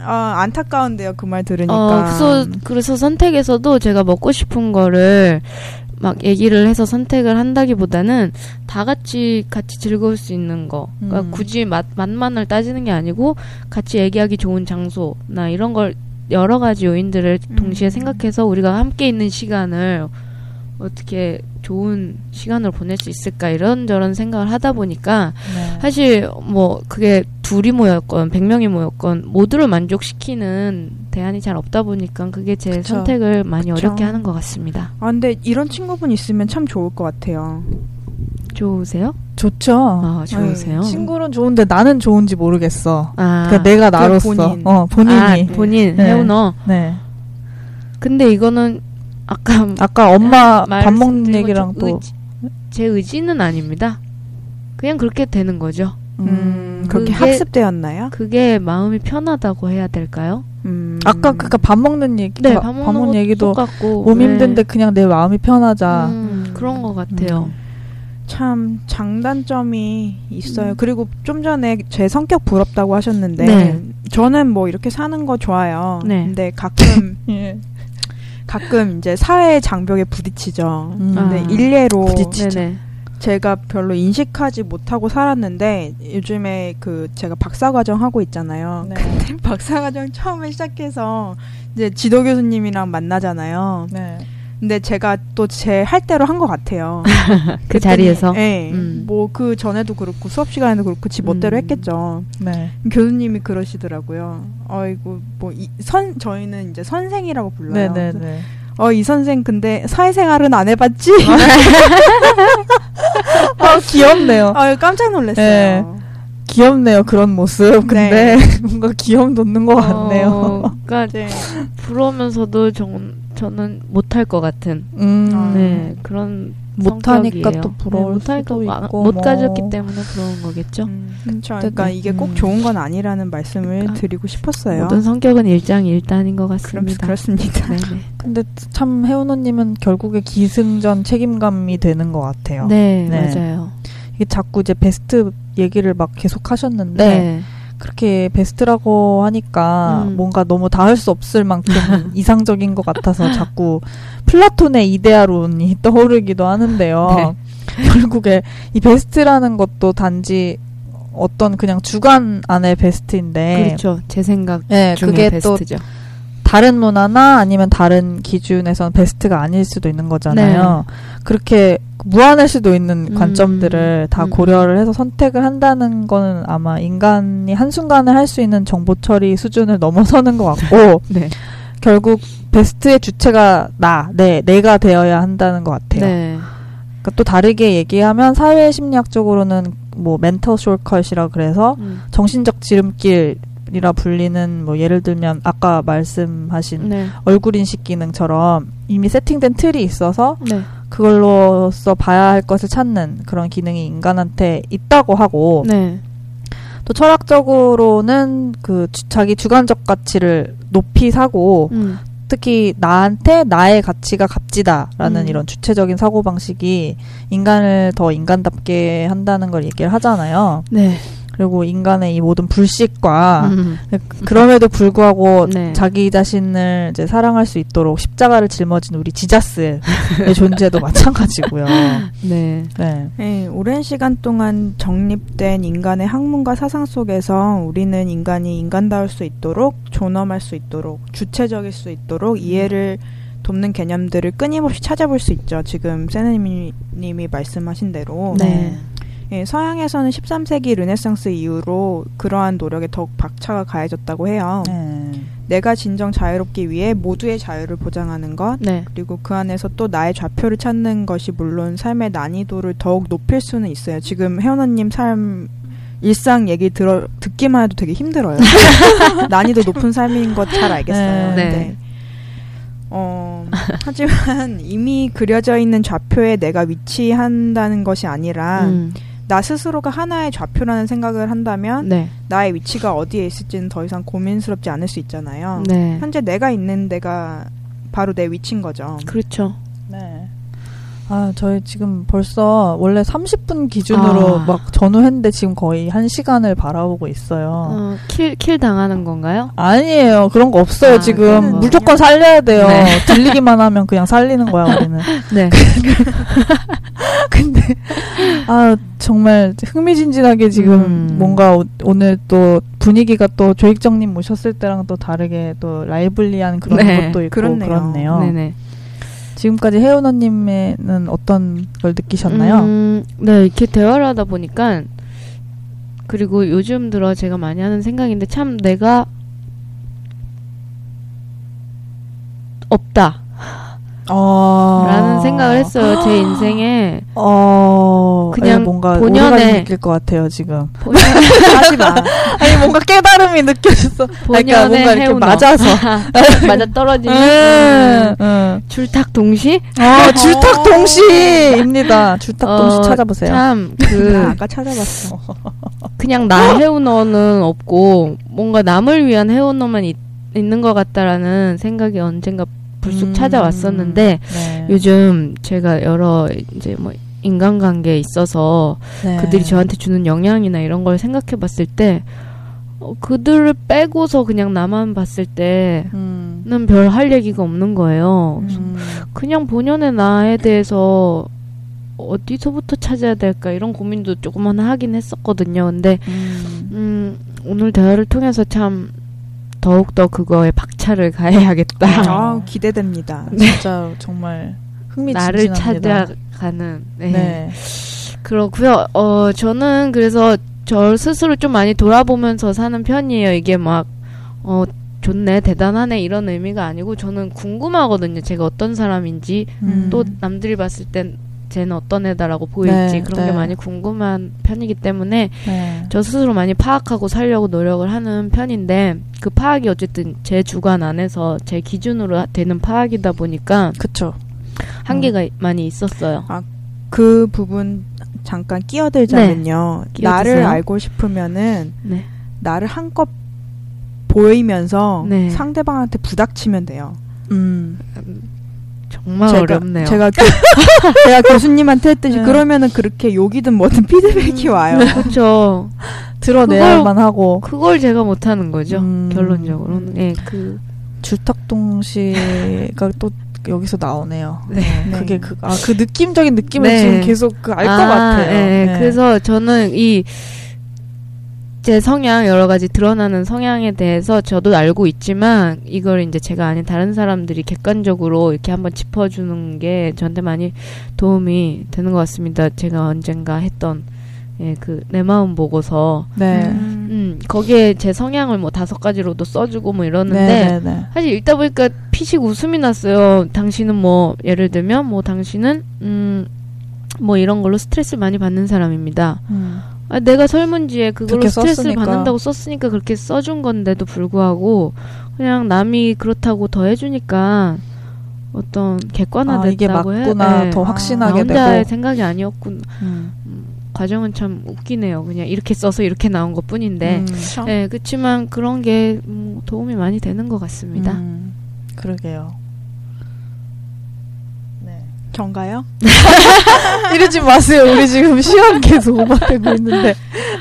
아, 안타까운데요. 그 말 들으니까. 어, 그래서 그래서 선택에서도 제가 먹고 싶은 거를 막 얘기를 해서 선택을 한다기보다는 다 같이 같이 즐거울 수 있는 거. 그러니까 음. 굳이 맛 맛만을 따지는 게 아니고 같이 얘기하기 좋은 장소나 이런 걸 여러 가지 요인들을 동시에 음. 생각해서 우리가 함께 있는 시간을 어떻게 좋은 시간을 보낼 수 있을까 이런저런 생각을 하다 보니까 네. 사실 뭐 그게 둘이 모였건 백 명이 모였건 모두를 만족시키는 대안이 잘 없다 보니까 그게 제 그쵸. 선택을 많이 그쵸. 어렵게 하는 것 같습니다. 아, 근데 이런 친구분 있으면 참 좋을 것 같아요. 좋으세요? 좋죠. 아 좋으세요? 친구는 좋은데 나는 좋은지 모르겠어. 아, 그러니까 내가 나로서 본인. 어 본인이 아, 본인 네. 해운어. 네. 근데 이거는 아까 아까 엄마 밥 말씀드린 먹는 얘기랑 또 의지- 제 의지는 아닙니다. 그냥 그렇게 되는 거죠. 음, 그렇게 그게- 학습되었나요? 그게 마음이 편하다고 해야 될까요? 음. 아까 그니까 밥 먹는 얘기 네, 밥, 밥밥 먹는 먹는 얘기도 똑같고 몸 네. 힘든데 그냥 내 마음이 편하자. 음, 그런 것 같아요. 참 장단점이 있어요. 그리고 좀 전에 제 성격 부럽다고 하셨는데 네. 저는 뭐 이렇게 사는 거 좋아요. 네. 근데 가끔 예. 가끔 이제 사회 장벽에 부딪히죠. 음. 근데 아. 일례로 부딪히죠. 제가 별로 인식하지 못하고 살았는데 요즘에 그 제가 박사 과정 하고 있잖아요. 네. 근데 박사 과정 처음에 시작해서 이제 지도 교수님이랑 만나잖아요. 네. 근데 제가 또 제 할 대로 한 것 같아요. 그 자리에서 네. 음. 뭐그 전에도 그렇고 수업 시간에도 그렇고 지 멋대로 음. 했겠죠. 네. 교수님이 그러시더라고요. 어이구 뭐선 저희는 이제 선생이라고 불러요. 네, 네, 네. 어 이 선생 근데 사회생활은 안 해봤지? 아, 귀엽네요. 아 깜짝 놀랐어요. 네. 귀엽네요, 그런 모습. 근데 뭔가 귀염 돋는 것 같네요. 어, 그러니까 네. 부러우면서도 정, 저는 못할 것 같은 음. 아. 네 그런 못하니까 성격이에요. 또 부러울 네, 수도 마- 있고 못 뭐. 가졌기 때문에 부러운 거겠죠. 음, 그쵸. 어쨌든, 그러니까 이게 꼭 음. 좋은 건 아니라는 말씀을 그러니까 드리고 싶었어요. 모든 성격은 일장일단인 것 같습니다. 그렇습니다. 네네. 근데 참 혜원호님은 결국에 기승전 책임감이 되는 것 같아요. 네, 네. 맞아요. 이게 자꾸 이제 베스트 얘기를 막 계속 하셨는데 네. 그렇게 베스트라고 하니까 음. 뭔가 너무 닿을 수 없을 만큼 이상적인 것 같아서 자꾸 플라톤의 이데아론이 떠오르기도 하는데요. 네. 결국에 이 베스트라는 것도 단지 어떤 그냥 주관 안의 베스트인데 그렇죠. 제 생각 네, 중에 그게 베스트죠. 또 다른 문화나 아니면 다른 기준에선 베스트가 아닐 수도 있는 거잖아요. 그렇게 무한할 수도 있는 네. 음. 관점들을 다 음. 고려를 해서 선택을 한다는 거는 아마 인간이 한순간에 할 수 있는 정보 처리 수준을 넘어서는 것 같고 네. 결국 베스트의 주체가 나, 네, 내가 되어야 한다는 것 같아요. 네. 그러니까 또 다르게 얘기하면 사회 심리학적으로는 뭐 멘털 숄컷이라 그래서 음. 정신적 지름길 이라 불리는 뭐 예를 들면 아까 말씀하신 네. 얼굴 인식 기능처럼 이미 세팅된 틀이 있어서 네. 그걸로써 봐야 할 것을 찾는 그런 기능이 인간한테 있다고 하고 네. 또 철학적으로는 그 주- 자기 주관적 가치를 높이 사고 음. 특히 나한테 나의 가치가 값지다라는 음. 이런 주체적인 사고 방식이 인간을 더 인간답게 한다는 걸 얘기를 하잖아요. 네. 그리고 인간의 이 모든 불식과 음. 그럼에도 불구하고 네. 자기 자신을 이제 사랑할 수 있도록 십자가를 짊어진 우리 지자스의 존재도 마찬가지고요. 네. 네. 네, 오랜 시간 동안 정립된 인간의 학문과 사상 속에서 우리는 인간이 인간다울 수 있도록 존엄할 수 있도록 주체적일 수 있도록 이해를 돕는 개념들을 끊임없이 찾아볼 수 있죠. 지금 세네님이 말씀하신 대로 네. 예, 서양에서는 13세기 르네상스 이후로 그러한 노력에 더욱 박차가 가해졌다고 해요. 네. 내가 진정 자유롭기 위해 모두의 자유를 보장하는 것, 네. 그리고 그 안에서 또 나의 좌표를 찾는 것이 물론 삶의 난이도를 더욱 높일 수는 있어요. 지금 혜원언님 삶 일상 얘기 들어 듣기만 해도 되게 힘들어요. 난이도 높은 삶인 것 잘 알겠어요. 네. 네. 어, 하지만 이미 그려져 있는 좌표에 내가 위치한다는 것이 아니라 음. 나 스스로가 하나의 좌표라는 생각을 한다면 네. 나의 위치가 어디에 있을지는 더 이상 고민스럽지 않을 수 있잖아요. 네. 현재 내가 있는 데가 바로 내 위치인 거죠. 그렇죠. 네. 아, 저희 지금 벌써 원래 30분 기준으로 아. 막 전후했는데 지금 거의 1시간을 바라보고 있어요. 어, kill, kill 당하는 건가요? 아니에요. 그런 거 없어요, 아, 지금. 무조건 살려야 돼요. 네. 들리기만 하면 그냥 살리는 거야, 우리는. 네. 근데, 아, 정말 흥미진진하게 지금 음. 뭔가 오, 오늘 또 분위기가 또 조익정님 모셨을 때랑 또 다르게 또 lively한 그런 네, 것도 있고 그렇네요. 그렇네요. 네네. 지금까지 혜은언님은 어떤 걸 느끼셨나요? 음, 네, 이렇게 대화를 하다 보니까 그리고 요즘 들어 제가 많이 하는 생각인데 참 내가 없다 어... 라는 생각을 했어요. 제 인생에 어... 그냥 아니, 뭔가 본연의- 느낄 것 같아요 지금. 본연, 하지 마. 아니 뭔가 깨달음이 느껴졌어. 그러니까 뭔가 이렇게 해운어. 맞아서. 맞아 떨어지는 음, 음. 줄탁 동시 어, 줄탁 동시입니다. 줄탁 동시 어, 찾아보세요. 나 참그 아까 찾아봤어. 그냥 나 해운어는 없고 뭔가 남을 위한 해운어만 있, 있는 것 같다라는 생각이 언젠가 불쑥 음, 찾아왔었는데 네. 요즘 제가 여러 이제 뭐 인간관계에 있어서 네. 그들이 저한테 주는 영향이나 이런 걸 생각해 봤을 때 어, 그들을 빼고서 그냥 나만 봤을 때는 음, 별할 얘기가 없는 거예요. 음, 그냥 본연의 나에 대해서 어디서부터 찾아야 될까 이런 고민도 조금만 하긴 했었거든요. 근데 음. 음, 오늘 대화를 통해서 참 더욱더 그거에 박차를 가해야겠다. 아, 기대됩니다. 진짜 정말 나를 흥미진진합니다. 찾아가는. 네. 네. 그렇고요. 어, 저는 그래서 저 스스로 좀 많이 돌아보면서 사는 편이에요. 이게 막, 어, 좋네, 대단하네, 이런 의미가 아니고, 저는 궁금하거든요. 제가 어떤 사람인지, 음. 또 남들이 봤을 땐 쟤는 어떤 애다라고 보일지, 네, 그런 게 네. 많이 궁금한 편이기 때문에, 네. 저 스스로 많이 파악하고 살려고 노력을 하는 편인데, 그 파악이 어쨌든 제 주관 안에서 제 기준으로 되는 파악이다 보니까, 그쵸. 한계가 많이 있었어요. 그 부분 잠깐 끼어들자면요. 네. 나를 알고 싶으면은 네. 나를 한껏 보이면서 네. 상대방한테 부닥치면 돼요. 음. 정말 제가, 어렵네요. 제가 교, 제가 교수님한테 했듯이 네. 그러면은 그렇게 욕이든 뭐든 피드백이 와요. 그렇죠. 드러내야만 하고. 그걸 제가 못하는 거죠. 음. 결론적으로는. 예, 그, 줄탁동시가 또 여기서 나오네요. 네. 네. 그게 그, 아, 그 느낌적인 느낌을 네. 지금 계속 그 알것 아, 같아요. 예, 네. 그래서 저는 이, 제 성향, 여러 가지 드러나는 성향에 대해서 저도 알고 있지만, 이걸 이제 제가 아닌 다른 사람들이 객관적으로 이렇게 한번 짚어주는 게 저한테 많이 도움이 되는 것 같습니다. 제가 언젠가 했던, 예, 그, 내 마음 보고서, 네. 음. 음, 거기에 제 성향을 뭐 다섯 가지로도 써주고 뭐 이러는데, 네, 네, 네. 사실 읽다 보니까 피식 웃음이 났어요. 당신은 뭐 예를 들면 뭐 당신은 음 뭐 이런 걸로 스트레스를 많이 받는 사람입니다. 음. 아, 내가 설문지에 그걸로 그렇게 스트레스를 썼으니까. 받는다고 썼으니까 그렇게 써준 건데도 불구하고 그냥 남이 그렇다고 더 해주니까 어떤 객관화됐다고 아, 이게 맞구나. 해. 더 예. 확신하게 나 혼자의 되고. 생각이 아니었군. 음. 과정은 참 웃기네요. 그냥 이렇게 써서 이렇게 나온 것 뿐인데. 음. 네, 그렇지만 그런 게 음, 도움이 많이 되는 것 같습니다. 음, 그러게요. 네. 전가요? 이러지 마세요. 우리 지금 시간 계속 오버되고 있는데.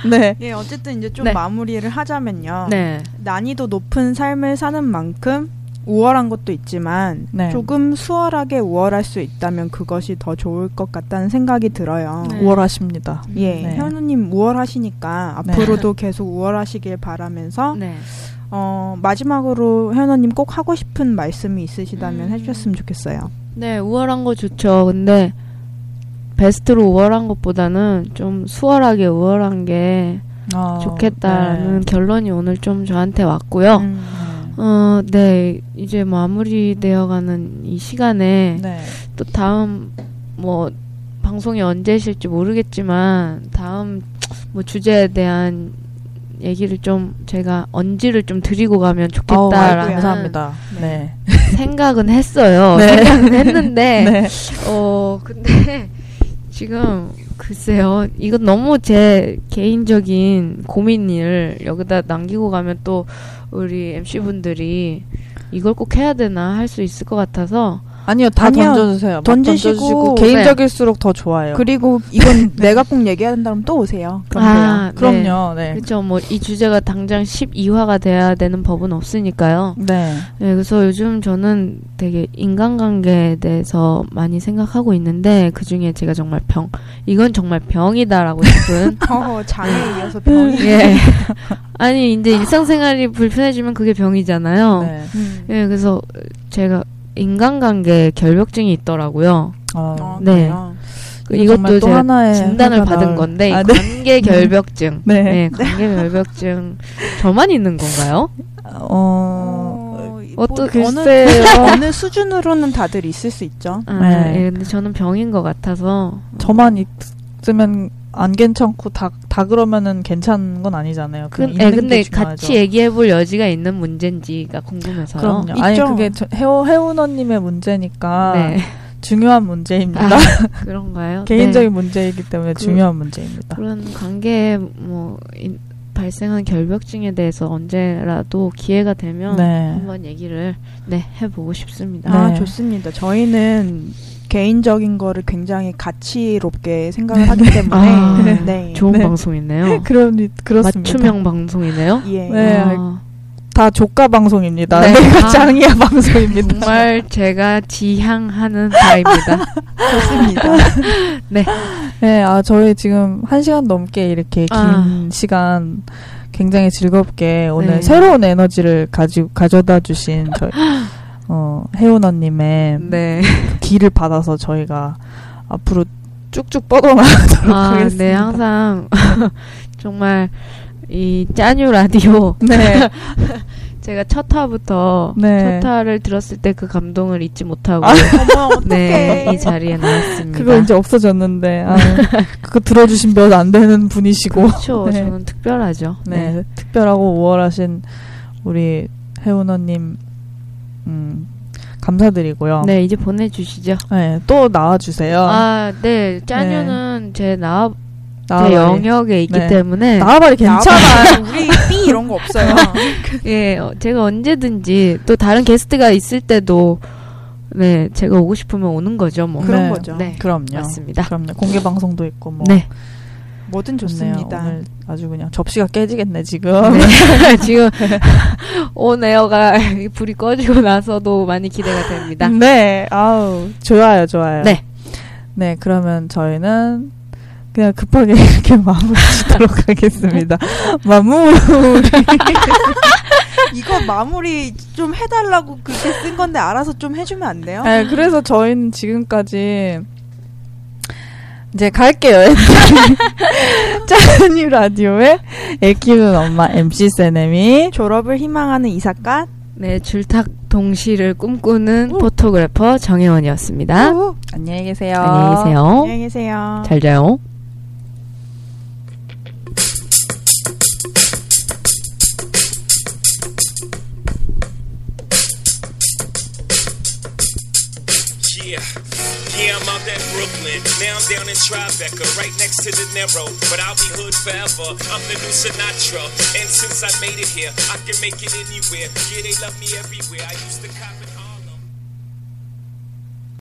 네. 예, 어쨌든 이제 좀 네. 마무리를 하자면요. 네. 난이도 높은 삶을 사는 만큼 우월한 것도 있지만 네. 조금 수월하게 우월할 수 있다면 그것이 더 좋을 것 같다는 생각이 들어요. 네. 우월하십니다. 예, 네. 현우님 우월하시니까 네. 앞으로도 계속 우월하시길 바라면서 네. 어, 마지막으로 현우님 꼭 하고 싶은 말씀이 있으시다면 음. 해주셨으면 좋겠어요. 네, 우월한 거 좋죠. 근데 베스트로 우월한 것보다는 좀 수월하게 우월한 게 아, 좋겠다는 네. 결론이 오늘 좀 저한테 왔고요. 음. 어, 네. 이제 마무리되어가는 이 시간에 네. 또 다음 뭐 방송이 언제실지 모르겠지만 다음 뭐 주제에 대한 얘기를 좀 제가 언지를 좀 드리고 가면 좋겠다라는 감사합니다. 네. 생각은 했어요. 네. 생각은 했는데 네. 어 근데 지금 글쎄요 이건 너무 제 개인적인 고민을 여기다 남기고 가면 또 우리 MC 분들이 이걸 꼭 해야 되나 할 수 있을 것 같아서 아니요, 다. 던져주세요. 막 던지시고, 던져주시고 개인적일수록 더 좋아요. 그리고 이건 내가 꼭 얘기해야 된다면 또 오세요. 그럼 아. 네. 그럼요. 네. 그렇죠 뭐 이 주제가 당장 12화가 돼야 되는 법은 없으니까요. 네. 네, 그래서 요즘 저는 되게 인간관계에 대해서 많이 생각하고 있는데 그 중에 제가 정말 병 이건 정말 병이다라고 싶은 어, 장애에 이어서 병이. 예 아니 이제 일상생활이 불편해지면 그게 병이잖아요. 네. 음. 예, 그래서 제가 인간관계 결벽증이 있더라고요. 어, 어, 네. 그 이것도 또 제가 하나의 진단을 받은 나올- 건데 아, 네. 관계 결벽증. 네. 네, 관계 결벽증 저만 있는 건가요? 어, 어, 어떠- 뭐, 글쎄요. 어느, 어느 수준으로는 다들 있을 수 있죠. 아, 네. 예, 근데 저는 병인 것 같아서 저만 있으면 안 괜찮고 다, 다 그러면은 괜찮은 건 아니잖아요. 그, 예, 근데. 같이 얘기해볼 여지가 있는 문제인지가 궁금해서요. 그럼요. 아니 있죠. 그게 저- 해우 해운어님의 문제니까 네. 중요한 문제입니다. 아, 그런가요? 개인적인 네. 문제이기 때문에 그- 중요한 문제입니다. 그런 관계에 뭐 인- 발생한 결벽증에 대해서 언제라도 기회가 되면 네. 한번 얘기를 네 해보고 싶습니다. 아, 네. 좋습니다. 저희는 개인적인 거를 굉장히 가치롭게 생각을 하기 때문에 아, 네. 좋은 네. 방송이네요. 그럼 그렇습니다. 맞춤형 방송이네요. 예. 네. 아, 다 조카 방송입니다. 네. 내가 아. 짱이야 방송입니다. 정말 제가 지향하는 바입니다. 좋습니다. 네, 아 저희 지금 한 시간 넘게 이렇게 긴 아. 시간 굉장히 즐겁게 오늘 네. 새로운 에너지를 가지 가져다 주신 저희 어 혜운언님의 네. 길을 받아서 저희가 앞으로 쭉쭉 뻗어나가도록 아, 하겠습니다. 네, 항상 정말 이 짜뉴 라디오 네. 제가 첫 화부터 네. 첫 화를 들었을 때 그 감동을 잊지 못하고 아. 네, 이 자리에 나왔습니다. 그거 이제 없어졌는데 아, 그거 들어주신 몇 안 되는 분이시고 그렇죠. 네. 저는 특별하죠. 네, 특별하고 우월하신 우리 혜운언님 음, 감사드리고요. 네, 이제 보내주시죠. 네, 또 나와주세요. 아, 네, 짜뉴는 제 나와 제. 영역에 있기 네. 때문에 나와봐리 괜찮아. 우리 삐 이런 거 없어요. 예, 어, 제가 언제든지 또 다른 게스트가 있을 때도 네, 제가 오고 싶으면 오는 거죠, 뭐. 그런 네. 거죠. 네, 그럼요. 맞습니다. 그럼요. 공개 방송도 있고 뭐. 네, 뭐든 좋네요. 좋습니다. 오늘 아주 그냥 접시가 깨지겠네 지금. 네. 지금 온 에어가 불이 꺼지고 나서도 많이 기대가 됩니다. 네, 아우 좋아요, 좋아요. 네. 네, 그러면 저희는 그냥 급하게 이렇게 마무리 짓도록 하겠습니다. 마무리. 이거 마무리 좀 해달라고 그렇게 쓴 건데 알아서 좀 해주면 안 돼요? 네, 그래서 저희는 지금까지 이제 갈게요. 짜은이 라디오의 애 키우는 엄마 MC 세네미. 졸업을 희망하는 이삿갓 네, 줄탁 동시를 꿈꾸는 포토그래퍼 정혜원이었습니다. 안녕히 계세요. 안녕히 계세요. 안녕히 계세요. 잘 자요. Yeah, I'm out at Brooklyn. Now I'm down in Tribeca, right next to the Narrow. But I'll be hood forever. I'm the new Sinatra. And since I made it here, I can make it anywhere. Yeah, they love me everywhere. I used to cop.